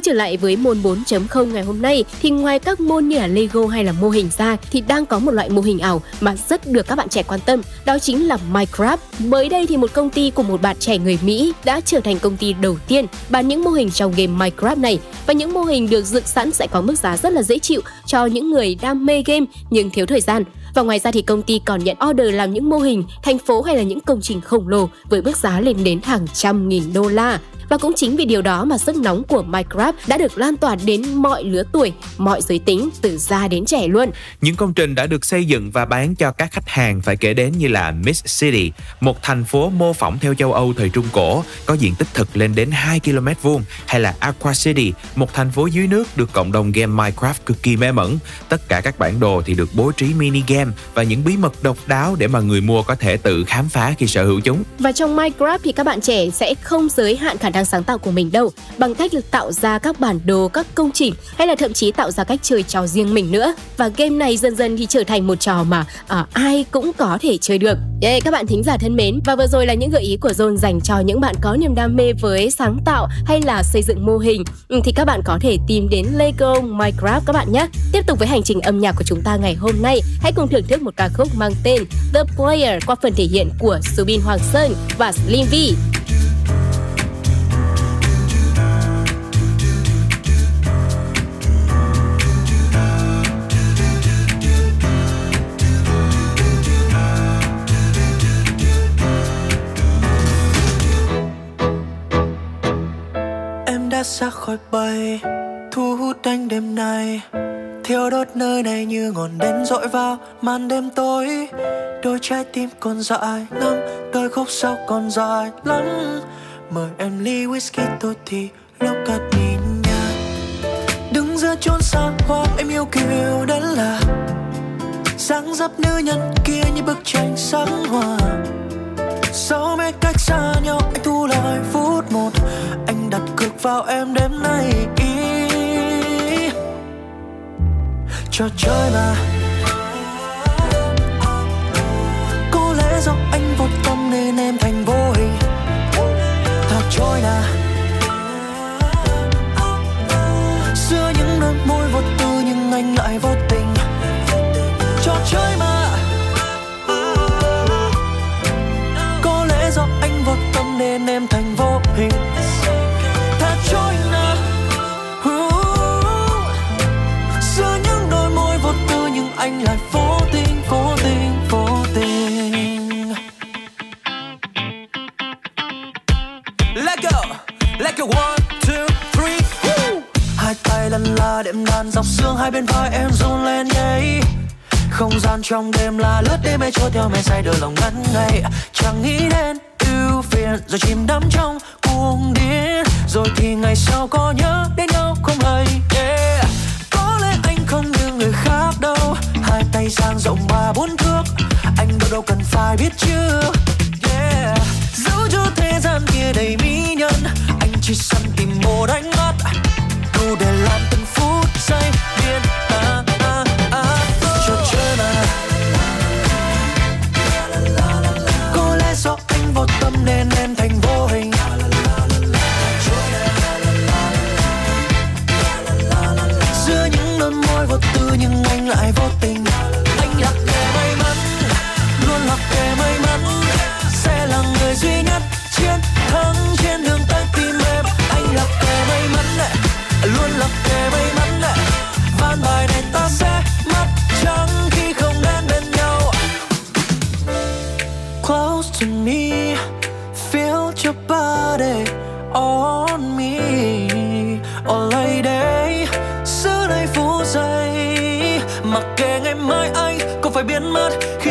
Quay trở lại với môn 4.0 ngày hôm nay thì ngoài các môn như là Lego hay là mô hình ra thì đang có một loại mô hình ảo mà rất được các bạn trẻ quan tâm, đó chính là Minecraft. Mới đây thì một công ty của một bạn trẻ người Mỹ đã trở thành công ty đầu tiên bán những mô hình trong game Minecraft này và những mô hình được dựng sẵn sẽ có mức giá rất là dễ chịu cho những người đam mê game nhưng thiếu thời gian. Và ngoài ra thì công ty còn nhận order làm những mô hình thành phố hay là những công trình khổng lồ với mức giá lên đến hàng trăm nghìn đô la. Và cũng chính vì điều đó mà sức nóng của Minecraft đã được lan tỏa đến mọi lứa tuổi, mọi giới tính, từ già đến trẻ luôn. Những công trình đã được xây dựng và bán cho các khách hàng phải kể đến như là Mist City, một thành phố mô phỏng theo châu Âu thời Trung Cổ, có diện tích thực lên đến 2 km vuông, hay là Aqua City, một thành phố dưới nước được cộng đồng game Minecraft cực kỳ mê mẩn. Tất cả các bản đồ thì được bố trí mini game và những bí mật độc đáo để mà người mua có thể tự khám phá khi sở hữu chúng. Và trong Minecraft thì các bạn trẻ sẽ không giới hạn khả năng sáng tạo của mình đâu, bằng cách là tạo ra các bản đồ, các công trình hay là thậm chí tạo ra cách chơi trò riêng mình nữa. Và game này dần dần thì trở thành một trò mà à, ai cũng có thể chơi được. Yeah, các bạn thính giả thân mến, và vừa rồi là những gợi ý của John dành cho những bạn có niềm đam mê với sáng tạo hay là xây dựng mô hình ừ, thì các bạn có thể tìm đến Lego Minecraft các bạn nhé. Tiếp tục với hành trình âm nhạc của chúng ta ngày hôm nay, hãy cùng thưởng thức một ca khúc mang tên The Player qua phần thể hiện của Subin Hoàng Sơn và Slim V. Em xa khỏi bầy thu hút anh đêm nay thiêu đốt nơi này như ngọn đèn dội vào màn đêm tối. Đôi trái tim còn dại lắm đôi khúc sau còn dài lắm. Mời em ly whisky tôi thì lúc cất đi nhà. Đứng giữa chốn xa hoa em yêu kiều đến là. Dáng dấp nữ nhân kia như bức tranh sáng hoa. Sau mấy cách xa nhau, anh thu lại phút vào em đêm nay ý. Trò chơi mà. Có lẽ do anh vô tâm nên em thành vô hình thả trôi nà giữa những đôi môi vô tư nhưng anh lại vô tình. Trò chơi mà. Có lẽ do anh vô tâm nên em thành vô hình đệm đàn dọc xương hai bên vai em run lên đây Không gian trong đêm là lướt đêm mây trôi theo mây say, đôi lòng ngắn ngày Chẳng nghĩ đến ưu phiền, rồi chìm đắm trong cuồng điên. Rồi thì ngày sau có nhớ đến nhau không hay yeah Có lẽ anh không như người khác đâu. Hai tay dang rộng ba bốn thước. Anh đâu đâu cần phải biết chưa yeah. Dẫu cho thế gian kia đầy mỹ nhân. Anh chỉ săn tìm một ánh mắt phút điên à, à, à. Trò chơi mà Có lẽ do anh vô tâm nên em thành vô hình giữa những đôi môi vô tư nhưng anh lại vô tình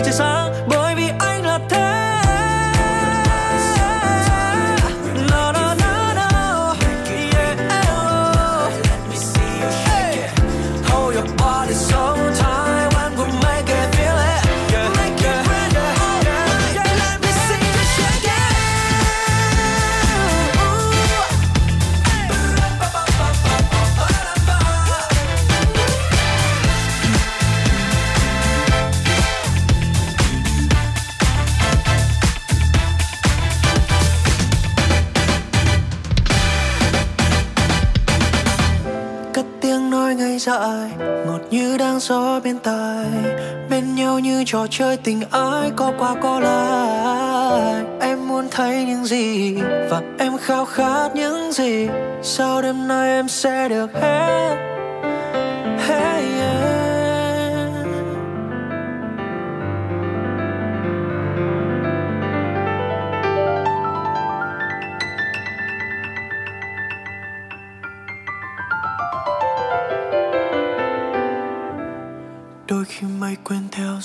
Chết bên tai bên nhau như trò chơi tình ái có qua có lại. Em muốn thấy những gì và em khao khát những gì. Sau đêm nay em sẽ được hết?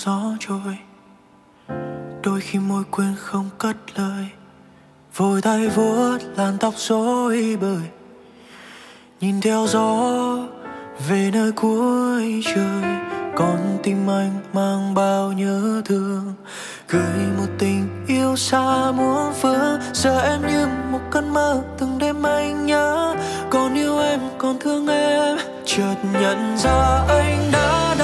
gió trôi. Đôi khi môi quên không cất lời. Vội tay vuốt làn tóc rối bời. Nhìn theo gió về nơi cuối trời. Con tim anh mang bao nhớ thương. Gửi một tình yêu xa muôn phương. Giờ em như một cơn mơ từng đêm anh nhớ. Còn yêu em còn thương em. Chợt nhận ra anh đã, đã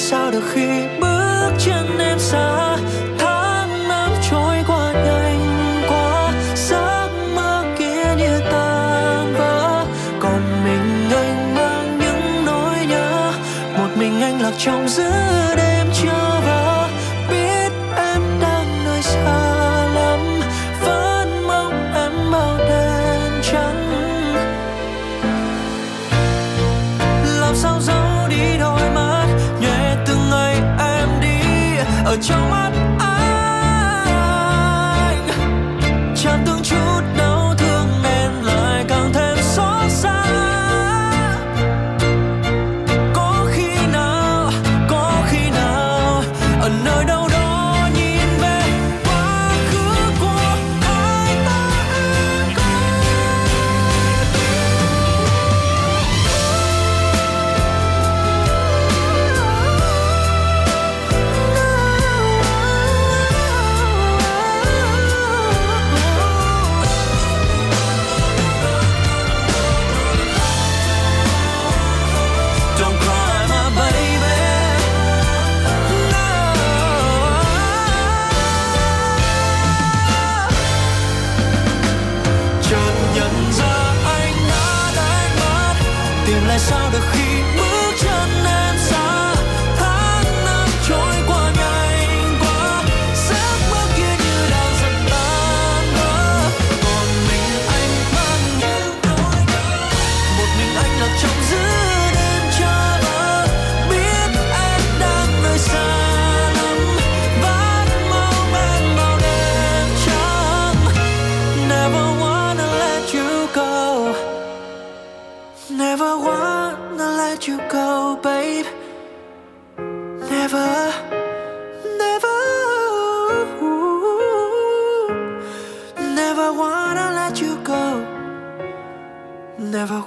sao được khi bước chân em xa? Tháng năm trôi qua nhanh quá, giấc mơ kia như tan vỡ. Còn mình anh mang những nỗi nhớ, một mình anh lạc trong giữa đêm.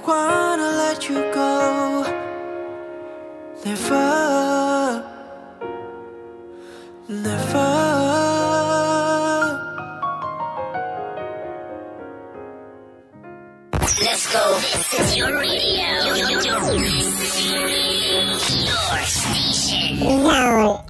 wanna let you go. Never, never. Let's go. This is your radio. Your, your, your, your station. No.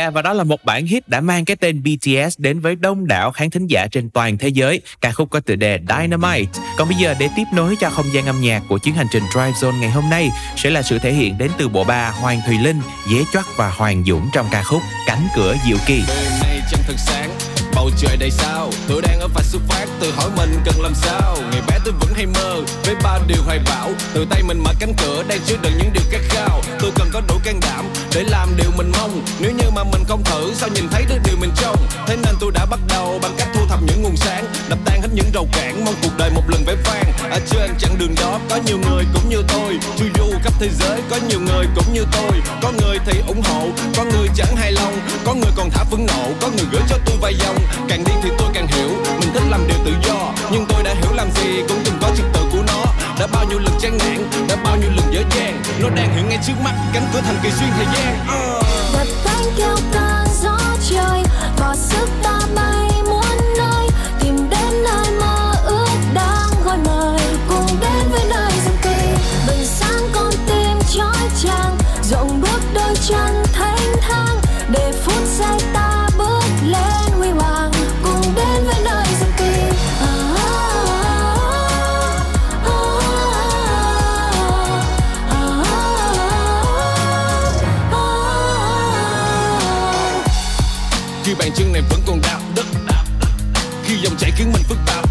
Yeah, và đó là một bản hit đã mang cái tên BTS đến với đông đảo khán thính giả trên toàn thế giới. Ca khúc có tựa đề Dynamite. Còn bây giờ để tiếp nối cho không gian âm nhạc của chuyến hành trình Drive Zone ngày hôm nay sẽ là sự thể hiện đến từ bộ ba Hoàng Thùy Linh, Dế Choắc và Hoàng Dũng trong ca khúc Cánh cửa diệu kỳ. Đời này chẳng thật sáng bầu trời đầy sao? Tôi đang ở vạch xuất phát tự hỏi mình cần làm sao? Ngày bé tôi vẫn hay mơ với ba điều hoài bão. Từ tay mình mở cánh cửa, đang chứa đựng những điều khát khao. Tôi cần có đủ can đảm để làm điều mình mong. Nếu như mà mình không thử, sao nhìn thấy được điều mình trông? Thế nên tôi đã bắt đầu bằng cách thu thập những nguồn sáng, đập tan hết những rào cản. Mong cuộc đời một lần vẻ vang. Ở trên chặng đường đó, có nhiều người cũng như tôi. Chu du khắp thế giới, có nhiều người cũng như tôi. Có người thì ủng hộ, có người chẳng hài lòng. Có người còn thả phẫn nộ, có người gửi cho tôi vài dòng càng đi thì tôi càng hiểu, mình thích làm điều tự do. Nhưng tôi đã hiểu làm gì cũng từng có trật tự của nó. Đã bao nhiêu lần chán nản, đã bao nhiêu lần dở dang. Nó đang hiện ngay trước mắt, cánh cửa thành kỳ xuyên thời gian. Uh. đập cánh kêu ca gió trời, bỏ sức ta bay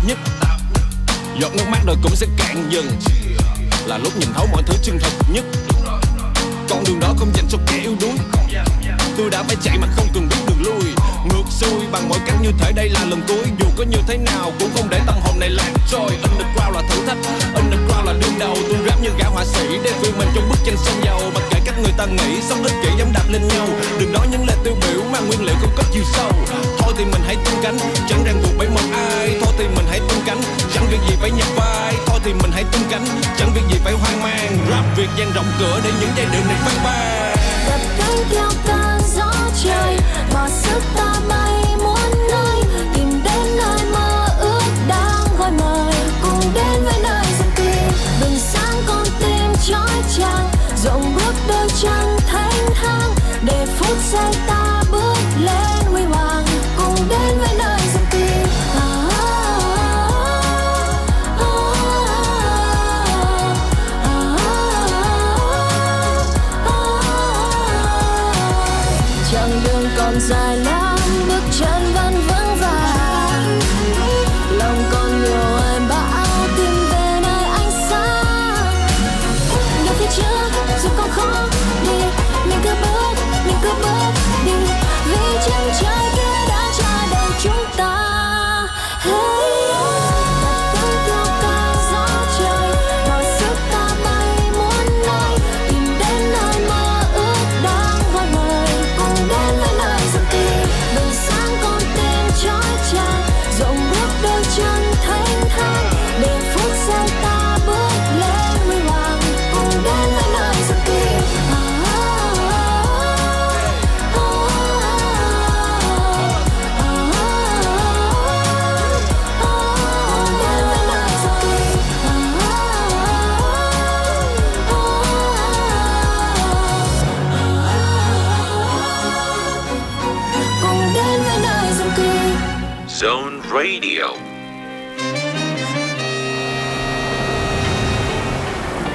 nhất. Giọt nước mắt đời cũng sẽ cạn dần. Là lúc nhìn thấu mọi thứ chân thật nhất. Con đường đó không dành cho kẻ yếu đuối. Tôi đã phải chạy mà không cần biết đường lui ngược xuôi bằng mọi cách như thể đây là lần cuối. Dù có như thế nào cũng không để tâm hồn này lạc. Trôi underground là thử thách. Underground là đương đầu. Tôi rap như gã họa sĩ. Để vươn mình trong bức tranh sông dầu. Mặc kệ cách người ta nghĩ, sống ích kỷ dám đạp lên nhau. Đừng nói những lời tiêu biểu mà nguyên liệu không có chiều sâu. Thôi thì mình hãy tung cánh. Chẳng ràng buộc bởi một ai. Thôi thì mình hãy tung cánh. Chẳng việc gì phải nhập vai. Thôi thì mình hãy tung cánh. Chẳng việc gì phải hoang mang. Rap việc dang rộng cửa để những giai điệu này vang vang. Đập cánh gió trời sức ta may muốn nơi, tìm đến nơi mơ ước đang gọi mời. Cùng đến với nơi rừng kỳ bừng sáng con tim trói chang rộng bước đôi chân.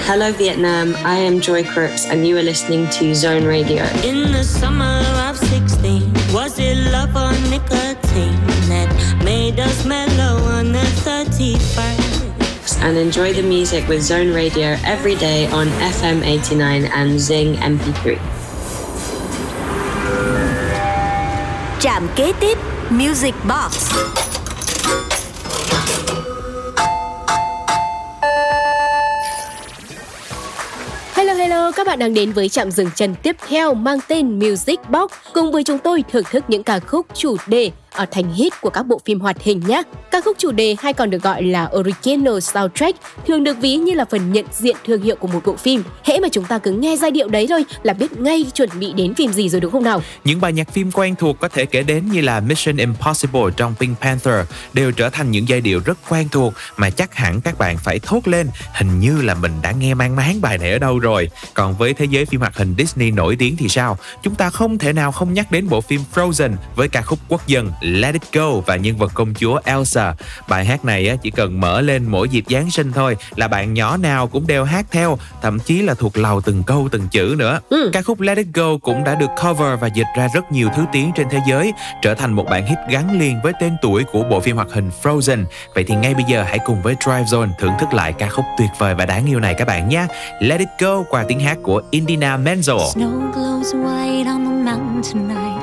Hello, Vietnam. I am Joy Crooks, and you are listening to Zone Radio. In the summer of 16, was it love or nicotine that made us mellow on the 31st? And enjoy the music with Zone Radio every day on FM 89 and Zing MP3. Trạm kế tiếp Music Box. Các bạn đang đến với trạm dừng chân tiếp theo mang tên Music Box. Cùng với chúng tôi thưởng thức những ca khúc chủ đề ở thành hit của các bộ phim hoạt hình nhé. Ca khúc chủ đề hay còn được gọi là original soundtrack thường được ví như là phần nhận diện thương hiệu của một bộ phim. Hễ mà chúng ta cứ nghe giai điệu đấy thôi là biết ngay chuẩn bị đến phim gì rồi đúng không nào? Những bài nhạc phim quen thuộc có thể kể đến như là Mission Impossible trong Pink Panther đều trở thành những giai điệu rất quen thuộc mà chắc hẳn các bạn phải thốt lên, hình như là mình đã nghe mang máng bài này ở đâu rồi. Còn với thế giới phim hoạt hình Disney nổi tiếng thì sao? Chúng ta không thể nào không nhắc đến bộ phim Frozen với ca khúc quốc dân Let It Go và nhân vật công chúa Elsa. Bài hát này á, chỉ cần mở lên mỗi dịp Giáng sinh thôi là bạn nhỏ nào cũng đều hát theo, thậm chí là thuộc lầu từng câu từng chữ nữa. Ca khúc Let It Go cũng đã được cover và dịch ra rất nhiều thứ tiếng trên thế giới, trở thành một bản hit gắn liền với tên tuổi của bộ phim hoạt hình Frozen. Vậy thì ngay bây giờ hãy cùng với Drive Zone thưởng thức lại ca khúc tuyệt vời và đáng yêu này các bạn nhé. Let It Go qua tiếng hát của Indina Menzel. Snow glows white on the mountain tonight,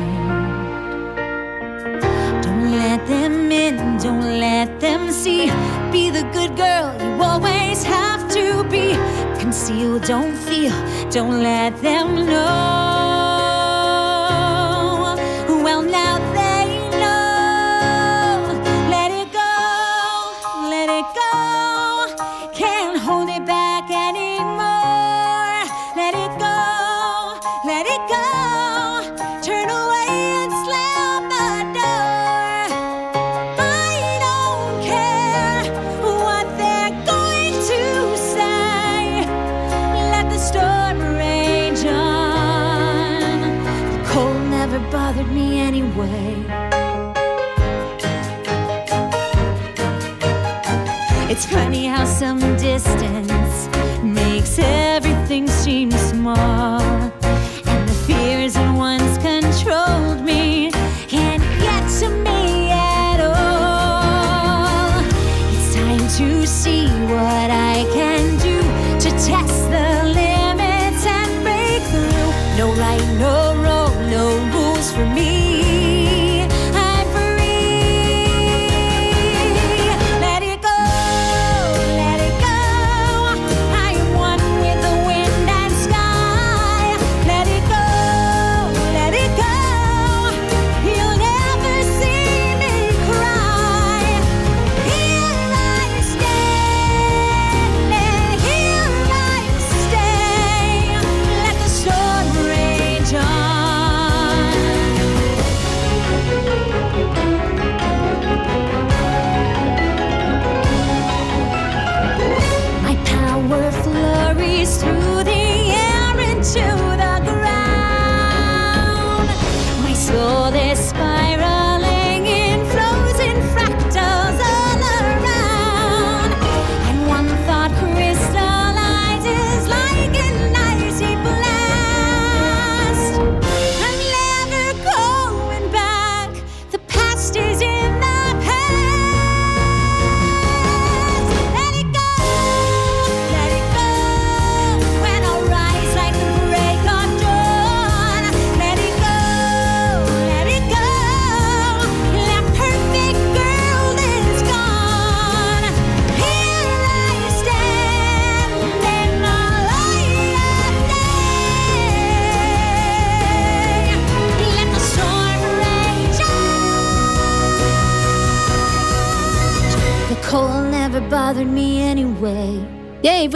Let them in, don't let them see. Be the good girl you always have to be. Conceal, don't feel, don't let them know. It's funny how some distance makes everything seem small.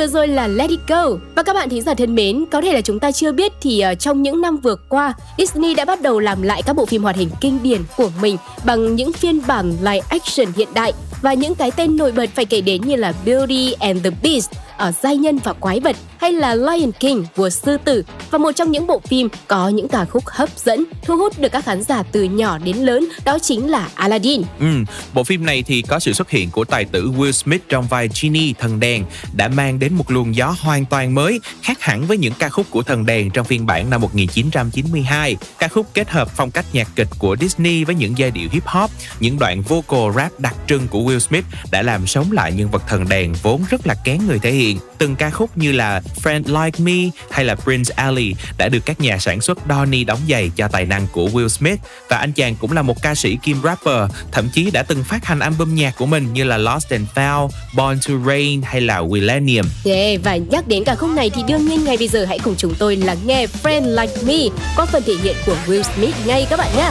Vừa rồi là Let It Go. Và các bạn thính giả thân mến, có thể là chúng ta chưa biết thì ờ, trong những năm vừa qua, Disney đã bắt đầu làm lại các bộ phim hoạt hình kinh điển của mình bằng những phiên bản live action hiện đại và những cái tên nổi bật phải kể đến như là Beauty and the Beast, ở giai nhân và quái vật hay là Lion King, vua sư tử và một trong những bộ phim có những ca khúc hấp dẫn, thu hút được các khán giả từ nhỏ đến lớn, đó chính là Aladdin. Ừ, bộ phim này thì có sự xuất hiện của tài tử Will Smith trong vai Genie thần đèn đã mang đến một luồng gió hoàn toàn mới, khác hẳn với những ca khúc của thần đèn trong phiên bản năm 1992. Ca khúc kết hợp phong cách nhạc kịch của Disney với những giai điệu hip hop, những đoạn vocal rap đặc trưng của Will Smith đã làm sống lại nhân vật thần đèn vốn rất là kén người thể hiện. Từng ca khúc như là Friend Like Me hay là Prince Ali đã được các nhà sản xuất Donny đóng giày cho tài năng của Will Smith và anh chàng cũng là một ca sĩ kim rapper, thậm chí đã từng phát hành album nhạc của mình như là Lost and Found, Born to Rain hay là Millennium. Yeah, và nhắc đến ca khúc này thì đương nhiên ngay bây giờ hãy cùng chúng tôi lắng nghe Friend Like Me qua phần thể hiện của Will Smith ngay các bạn nhé.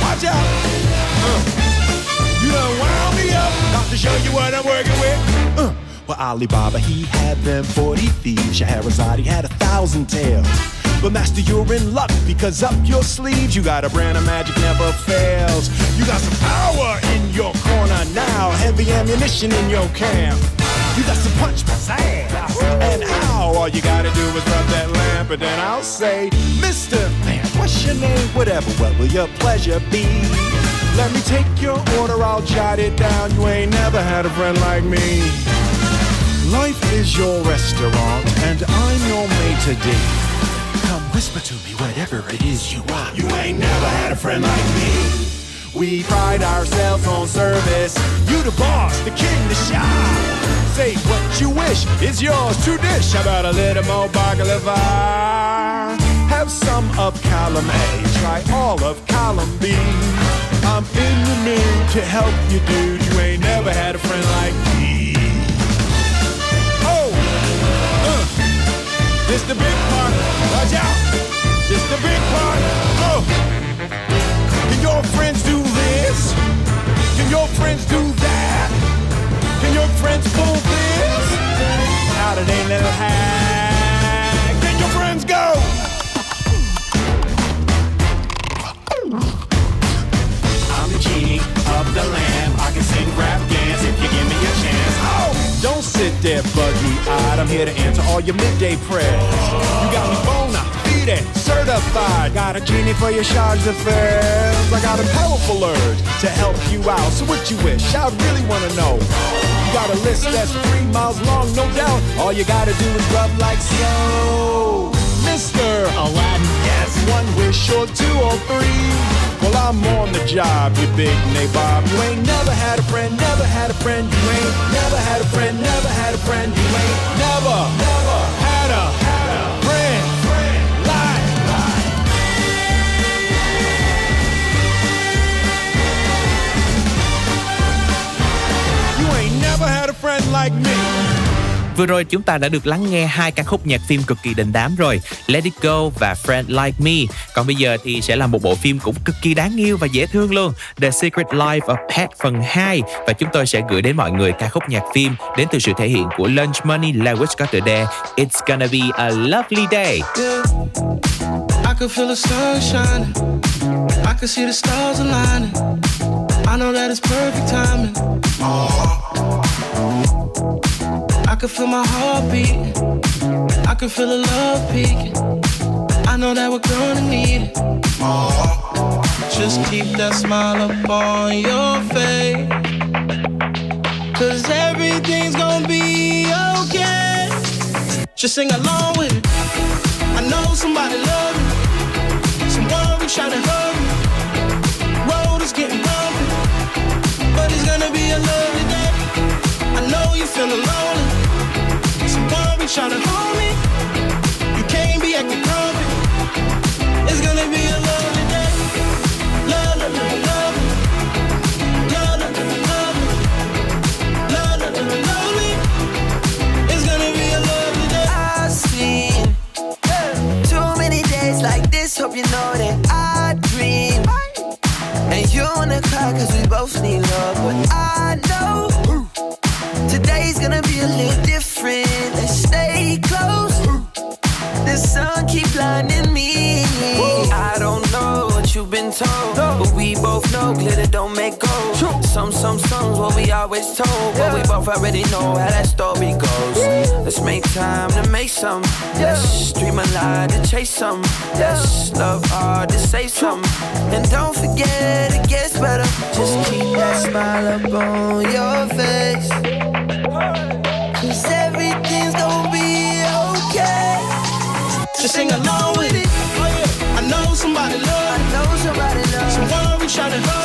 Watch out. Uh. You done wound me up. About to show you what I'm working with. Uh. Well, Alibaba, he had them 40 thieves. Shahrazad, he had a thousand tales. But master, you're in luck because up your sleeves you got a brand of magic never fails. You got some power in your corner now, heavy ammunition in your camp. You got some punch pizzazz, and how? All you gotta do is rub that lamp, and then I'll say, Mister Man, what's your name? Whatever, what will your pleasure be? Let me take your order, I'll jot it down. You ain't never had a friend like me. Life is your restaurant, and I'm your maitre d'. Come whisper to me whatever it is you want. You ain't never had a friend like me. We pride ourselves on service. You the boss, the king, the shop. Say what you wish is yours to dish. How about a little more baklava? Have some of column A, try all of column B. I'm in the mood to help you, dude. You ain't never had a friend like me. This the big part. Watch out. This the big part. Oh, can your friends do this? Can your friends do that? Can your friends pull this? Out of their little hack. Can your friends go? I'm the genie of the lamp. I can sing rap dance there buggy-eyed. I'm here to answer all your midday prayers. You got me bona fide, certified. Got a genie for your charge d'affaires. I got a powerful urge to help you out. So what you wish? I really wanna know. You got a list that's three miles long, no doubt. All you gotta do is rub like so. Mr. Aladdin. Yes, one wish or two or three. Well, I'm on the job, you big nabob. You ain't never had a friend, never had a friend. You ain't never had a friend, never had a friend. You ain't never, never had a, had a friend. Like, You ain't never had a friend like me. Vừa rồi chúng ta đã được lắng nghe hai ca khúc nhạc phim cực kỳ đình đám rồi, Let It Go và Friend Like Me Còn bây giờ thì sẽ là một bộ phim cũng cực kỳ đáng yêu và dễ thương luôn, The Secret Life of Pet phần 2 Và chúng tôi sẽ gửi đến mọi người ca khúc nhạc phim Đến từ sự thể hiện của Lunch Money, Lewis có tựa đề It's gonna be a lovely day I could feel the sun shining. I could see the stars aligning. I know that it's perfect timing. I could feel my heart beating. I can feel the love peaking. I know that we're gonna need it. Just keep that smile up on your face. Cause everything's gonna be okay. Just sing along with it. I know somebody love you. Someone trying to hug you. Road is getting bumpy, but it's gonna be a lovely day. I know you feeling lonely. Trying to hold me. You can't be acting grumpy. It's gonna be a lovely day. Love, love, love, love. Love, love, love, love. Love, love, love, love me. It's gonna be a lovely day. I see too many days like this. Hope you know that I dream. And you wanna cry cause we both need love. But I know today's gonna be a little blinding me. I don't know what you've been told, but we both know glitter don't make gold. Some, some, some's what we always told, but we both already know how that story goes. Let's make time to make some. Yes, dream a lot to chase some. Yes, love hard to say some. And don't forget it gets better. Just keep that smile up on your face. Just sing along with it. Oh yeah. I know somebody love. I know somebody love. Some worry trying to hurt.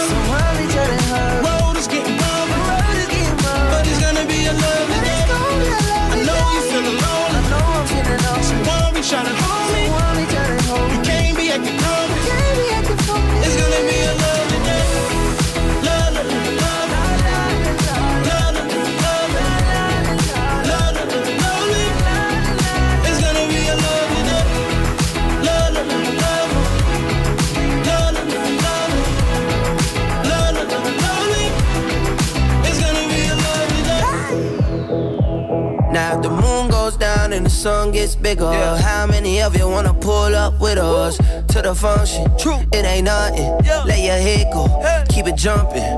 Down and the sun gets bigger. How many of you wanna pull up with us to the function? True, it ain't nothing. Let your head go, keep it jumping.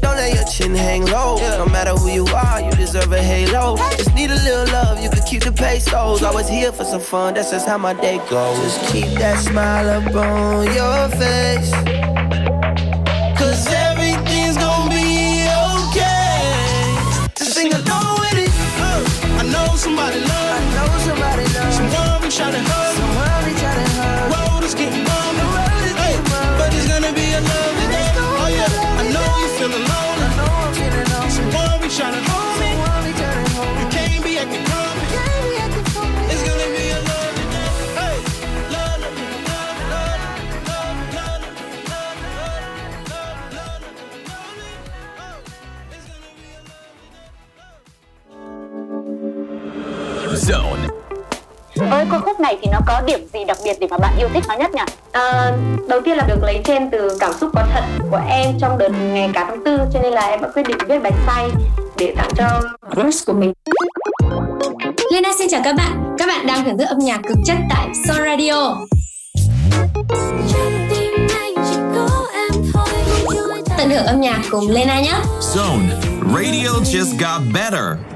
Don't let your chin hang low. No matter who you are, you deserve a halo. Just need a little love, you can keep the pesos. Always here for some fun, that's just how my day goes. Just keep that smile up on your face. Khúc này thì nó có điểm gì đặc biệt để mà bạn yêu thích nó nhất nhỉ? À, đầu tiên là được lấy trên từ cảm xúc có thật của em trong đợt ngày cả tháng tư cho nên là em đã quyết định viết bài say để tặng cho crush của mình. Lena xin chào các bạn. Các bạn đang thưởng thức âm nhạc cực chất tại Soul Radio. Tận hưởng âm nhạc cùng Lena nhé. Zone. Radio just got better.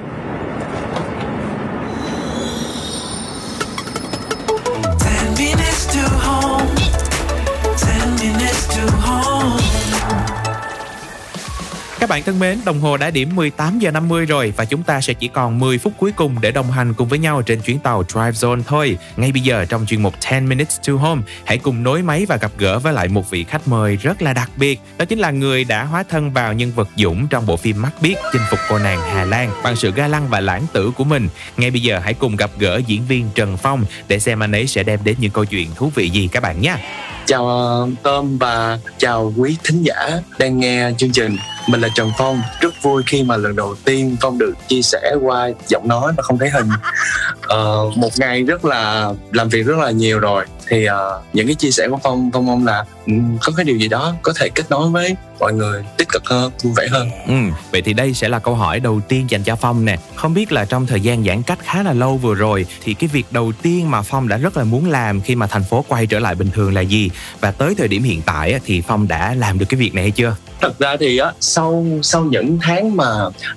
Các bạn thân mến, đồng hồ đã điểm 18 giờ 50 rồi và chúng ta sẽ chỉ còn 10 phút cuối cùng để đồng hành cùng với nhau trên chuyến tàu Drive Zone thôi. Ngay bây giờ trong chuyên mục 10 Minutes to Home, hãy cùng nối máy và gặp gỡ với lại một vị khách mời rất là đặc biệt. Đó chính là người đã hóa thân vào nhân vật Dũng trong bộ phim Mắt Biết chinh phục cô nàng Hà Lan bằng sự ga lăng và lãng tử của mình. Ngay bây giờ hãy cùng gặp gỡ diễn viên Trần Phong để xem anh ấy sẽ đem đến những câu chuyện thú vị gì các bạn nhé. Chào ờ, Tom Tôm và chào quý thính giả đang nghe chương trình. Mình là Trần Phong. Rất vui khi mà lần đầu tiên Phong được chia sẻ qua giọng nói mà không thấy hình. Uh, một ngày rất là làm việc rất là nhiều rồi. Thì ờ, những cái chia sẻ của Phong, Phong mong là ừ, có cái điều gì đó có thể kết nối với mọi người tích cực hơn, vui vẻ hơn. Ừ, vậy thì đây sẽ là câu hỏi đầu tiên dành cho Phong nè. Không biết là trong thời gian giãn cách khá là lâu vừa rồi thì cái việc đầu tiên mà Phong đã rất là muốn làm khi mà thành phố quay trở lại bình thường là gì? Và tới thời điểm hiện tại thì Phong đã làm được cái việc này hay chưa? thật ra thì á sau sau những tháng mà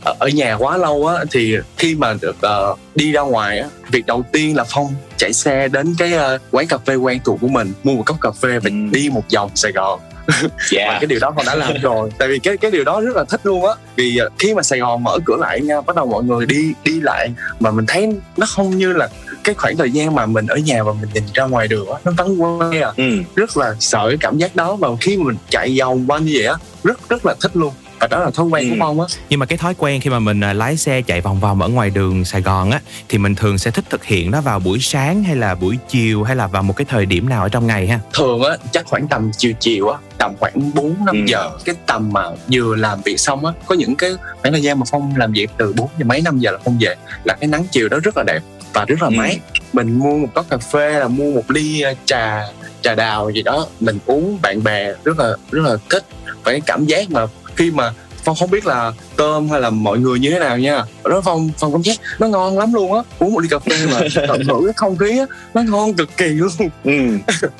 ở- ở nhà quá lâu á thì khi mà được ờ, đi ra ngoài á việc đầu tiên là phong chạy xe đến cái ờ, quán cà phê quen thuộc của mình mua một cốc cà phê và đi một vòng sài gòn. Và cái điều đó phong đã làm rồi. Tại vì cái cái điều đó rất là thích luôn á. Vì ờ, khi mà sài gòn mở cửa lại nha bắt đầu mọi người đi đi lại mà mình thấy nó không như là cái khoảng thời gian mà mình ở nhà và mình nhìn ra ngoài đường á nó vắng que à. Rất là sợ cái cảm giác đó. Và khi mà mình chạy vòng quanh như vậy á rất rất là thích luôn và đó là thói quen của phong á. Nhưng mà cái thói quen khi mà mình à, lái xe chạy vòng vòng ở ngoài đường Sài Gòn á thì mình thường sẽ thích thực hiện nó vào buổi sáng hay là buổi chiều hay là vào một cái thời điểm nào ở trong ngày ha. thường á chắc khoảng tầm chiều chiều á tầm khoảng 4 5 giờ cái tầm mà vừa làm việc xong á có những cái khoảng thời gian mà phong làm việc từ 4 giờ mấy 5 giờ là phong về là cái nắng chiều đó rất là đẹp và rất là mát. Mình mua một cốc cà phê là mua một ly ờ, trà trà đào gì đó mình uống bạn bè rất là rất là thích. Và cái cảm giác mà khi mà phong không biết là tôm hay là mọi người như thế nào nha. Đó phong phong cảm giác nó ngon lắm luôn á. Uống một ly cà phê mà tận hưởng cái không khí á nó ngon cực kỳ luôn.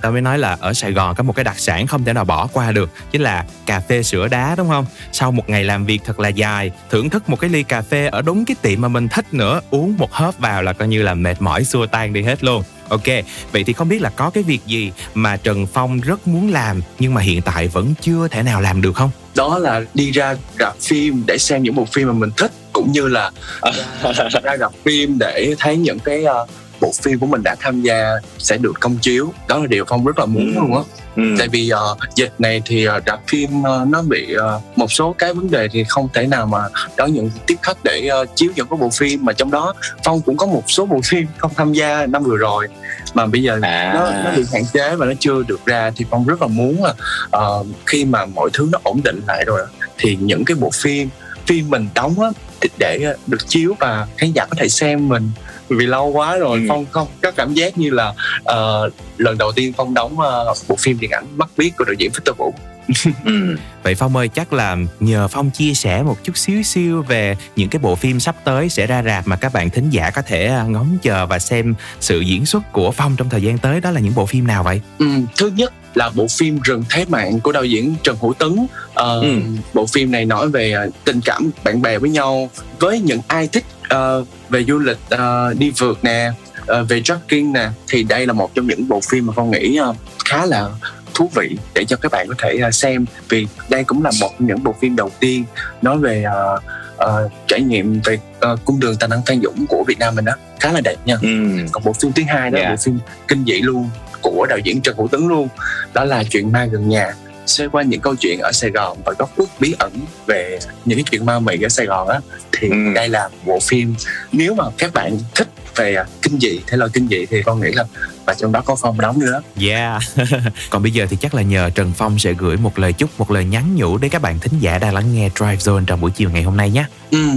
Tao mới nói là ở Sài Gòn có một cái đặc sản không thể nào bỏ qua được chính là cà phê sữa đá đúng không? Sau một ngày làm việc thật là dài thưởng thức một cái ly cà phê ở đúng cái tiệm mà mình thích nữa uống một hớp vào là coi như là mệt mỏi xua tan đi hết luôn Ok, vậy thì không biết là có cái việc gì mà Trần Phong rất muốn làm nhưng mà hiện tại vẫn chưa thể nào làm được không? đó là đi ra rạp phim để xem những bộ phim mà mình thích cũng như là ra, à, ra rạp phim để thấy những cái uh, bộ phim của mình đã tham gia sẽ được công chiếu. Đó là điều phong rất là muốn luôn á. Tại vì ờ, dịch này thì rạp phim ờ, nó bị ờ, một số cái vấn đề thì không thể nào mà đón nhận tiếp khách để ờ, chiếu những cái bộ phim mà trong đó phong cũng có một số bộ phim không tham gia năm vừa rồi. Mà bây giờ nó, nó bị hạn chế và nó chưa được ra thì phong rất là muốn là ờ, khi mà mọi thứ nó ổn định lại rồi thì những cái bộ phim phim mình đóng á để được chiếu và khán giả có thể xem mình vì lâu quá rồi phong không có cảm giác như là ờ, lần đầu tiên phong đóng ờ, bộ phim điện ảnh mắt biết của đạo diễn Victor Vũ. Vậy Phong ơi chắc là nhờ Phong chia sẻ một chút xíu xíu về những cái bộ phim sắp tới sẽ ra rạp mà các bạn thính giả có thể à, ngóng chờ và xem sự diễn xuất của Phong trong thời gian tới đó là những bộ phim nào vậy? Ừ, thứ nhất là bộ phim Rừng Thế Mạng của đạo diễn Trần Hữu Tấn. Ờ, Bộ phim này nói về ờ, tình cảm bạn bè với nhau với những ai thích ờ, về du lịch ờ, đi vượt nè, ờ, về trekking nè thì đây là một trong những bộ phim mà con nghĩ ờ, khá là thú vị để cho các bạn có thể ờ, xem vì đây cũng là một trong những bộ phim đầu tiên nói về ờ, ờ, trải nghiệm về ờ, cung đường tài năng Phan Dũng của Việt Nam mình đó khá là đẹp nha. Còn bộ phim thứ hai đó là Dạ. bộ phim kinh dị luôn của đạo diễn Trần Hữu Tấn luôn. Đó là chuyện ma gần nhà xoay quanh những câu chuyện ở Sài Gòn và góc khuất bí ẩn về những cái chuyện ma mị ở Sài Gòn á thì đây là bộ phim. Nếu mà các bạn thích về à, kinh dị thể loại kinh dị thì con nghĩ là và trong đó có phong đóng nữa. Yeah. Còn bây giờ thì chắc là nhờ Trần Phong sẽ gửi một lời chúc, một lời nhắn nhủ đến các bạn thính giả đang lắng nghe Drive Zone trong buổi chiều ngày hôm nay nhé. Ừ,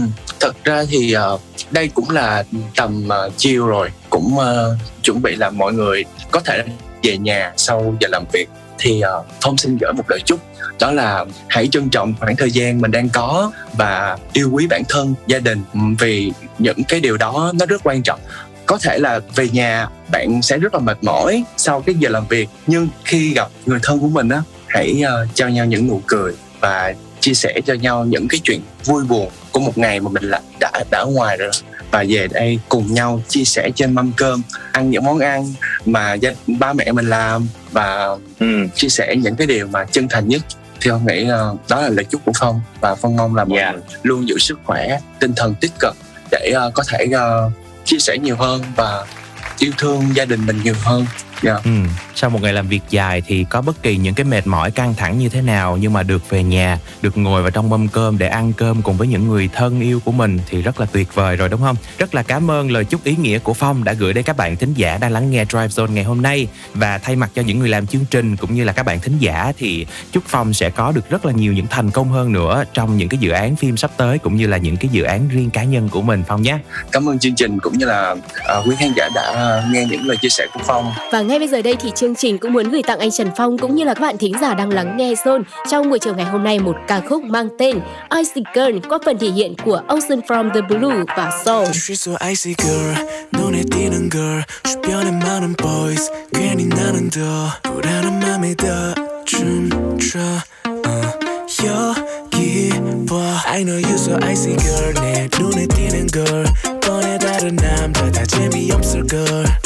thật ra thì ờ, đây cũng là tầm ờ, chiều rồi. Cũng ờ, chuẩn bị là mọi người có thể về nhà sau giờ làm việc thì ờ, phong xin gửi một lời chúc đó là hãy trân trọng khoảng thời gian mình đang có và yêu quý bản thân gia đình vì những cái điều đó nó rất quan trọng. Có thể là về nhà bạn sẽ rất là mệt mỏi sau cái giờ làm việc nhưng khi gặp người thân của mình á hãy uh, cho nhau những nụ cười và chia sẻ cho nhau những cái chuyện vui buồn của một ngày mà mình là đã đã ở ngoài rồi và về đây cùng nhau chia sẻ trên mâm cơm ăn những món ăn mà gia, ba mẹ mình làm và chia sẻ những cái điều mà chân thành nhất. Thì con nghĩ ờ, đó là lời chúc của phong và phong mong là mọi người luôn giữ sức khỏe tinh thần tích cực để ờ, có thể ờ, chia sẻ nhiều hơn và yêu thương gia đình mình nhiều hơn Dạ. Ừ. Sau một ngày làm việc dài thì có bất kỳ những cái mệt mỏi căng thẳng như thế nào nhưng mà được về nhà, được ngồi vào trong mâm cơm để ăn cơm cùng với những người thân yêu của mình thì rất là tuyệt vời rồi đúng không? Rất là cảm ơn lời chúc ý nghĩa của Phong đã gửi đến các bạn thính giả đang lắng nghe Drive Zone ngày hôm nay và thay mặt cho những người làm chương trình cũng như là các bạn thính giả thì chúc Phong sẽ có được rất là nhiều những thành công hơn nữa trong những cái dự án phim sắp tới cũng như là những cái dự án riêng cá nhân của mình Phong nhé. cảm ơn chương trình cũng như là ờ, quý khán giả đã nghe những lời chia sẻ của phong Và ngay bây giờ đây thì chương trình cũng muốn gửi tặng anh Trần Phong cũng như là các bạn thính giả đang lắng nghe Zone trong buổi chiều ngày hôm nay một ca khúc mang tên Icy Girl có phần thể hiện của Ocean from the Blue và Soul. She's so icy girl 눈에 띄는 girl 주변에 많은 boys 괜히 나는 더 불안한 맘에 더 춤춰 어, 여기 봐 I know you so icy girl 내 눈에 띄는 girl 뻔해 다른 남자 다 재미없을 걸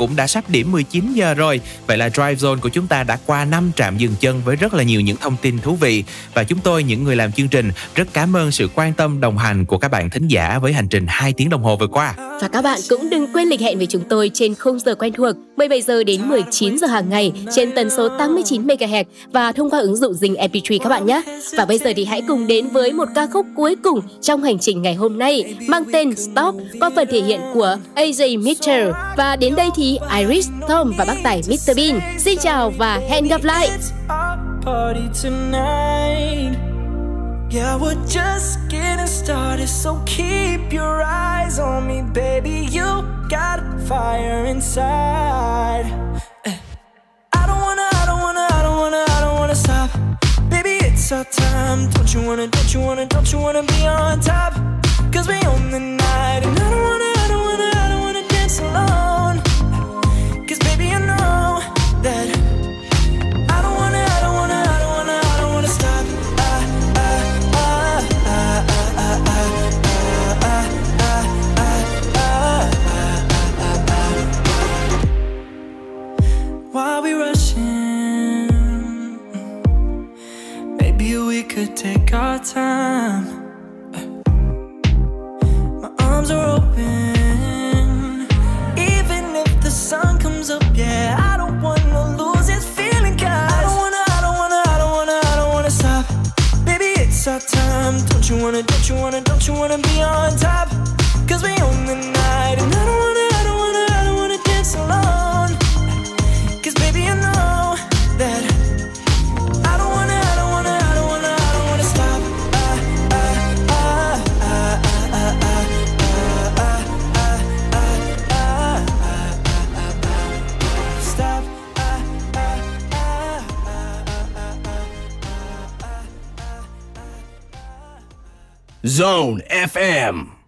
cũng đã sắp điểm 19 giờ rồi. Vậy là Drive Zone của chúng ta đã qua 5 trạm dừng chân với rất là nhiều những thông tin thú vị. Và chúng tôi, những người làm chương trình, rất cảm ơn sự quan tâm đồng hành của các bạn thính giả với hành trình 2 tiếng đồng hồ vừa qua. Và các bạn cũng đừng quên lịch hẹn với chúng tôi trên khung giờ quen thuộc 17 giờ đến 19 giờ hàng ngày trên tần số 89 MHz và thông qua ứng dụng Zing MP3 các bạn nhé. Và bây giờ thì hãy cùng đến với một ca khúc cuối cùng trong hành trình ngày hôm nay mang tên Stop có phần thể hiện của AJ Mitchell. Và đến đây thì Iris, Tom và bác tài Mr Bean xin chào và hẹn gặp lại. party tonight. Yeah, we're just getting started, so keep your eyes on me, baby. You got fire inside. Eh. I don't wanna, I don't wanna, I don't wanna, I don't wanna stop. Baby, it's our time. Don't you wanna, don't you wanna, don't you wanna be on top? Cause we own the night, and I don't wanna, our time. My arms are open. Even if the sun comes up, yeah, I don't wanna lose this feeling, cause I don't wanna, I don't wanna, I don't wanna, I don't wanna stop. Baby, it's our time. Don't you wanna, don't you wanna, don't you wanna Zone FM.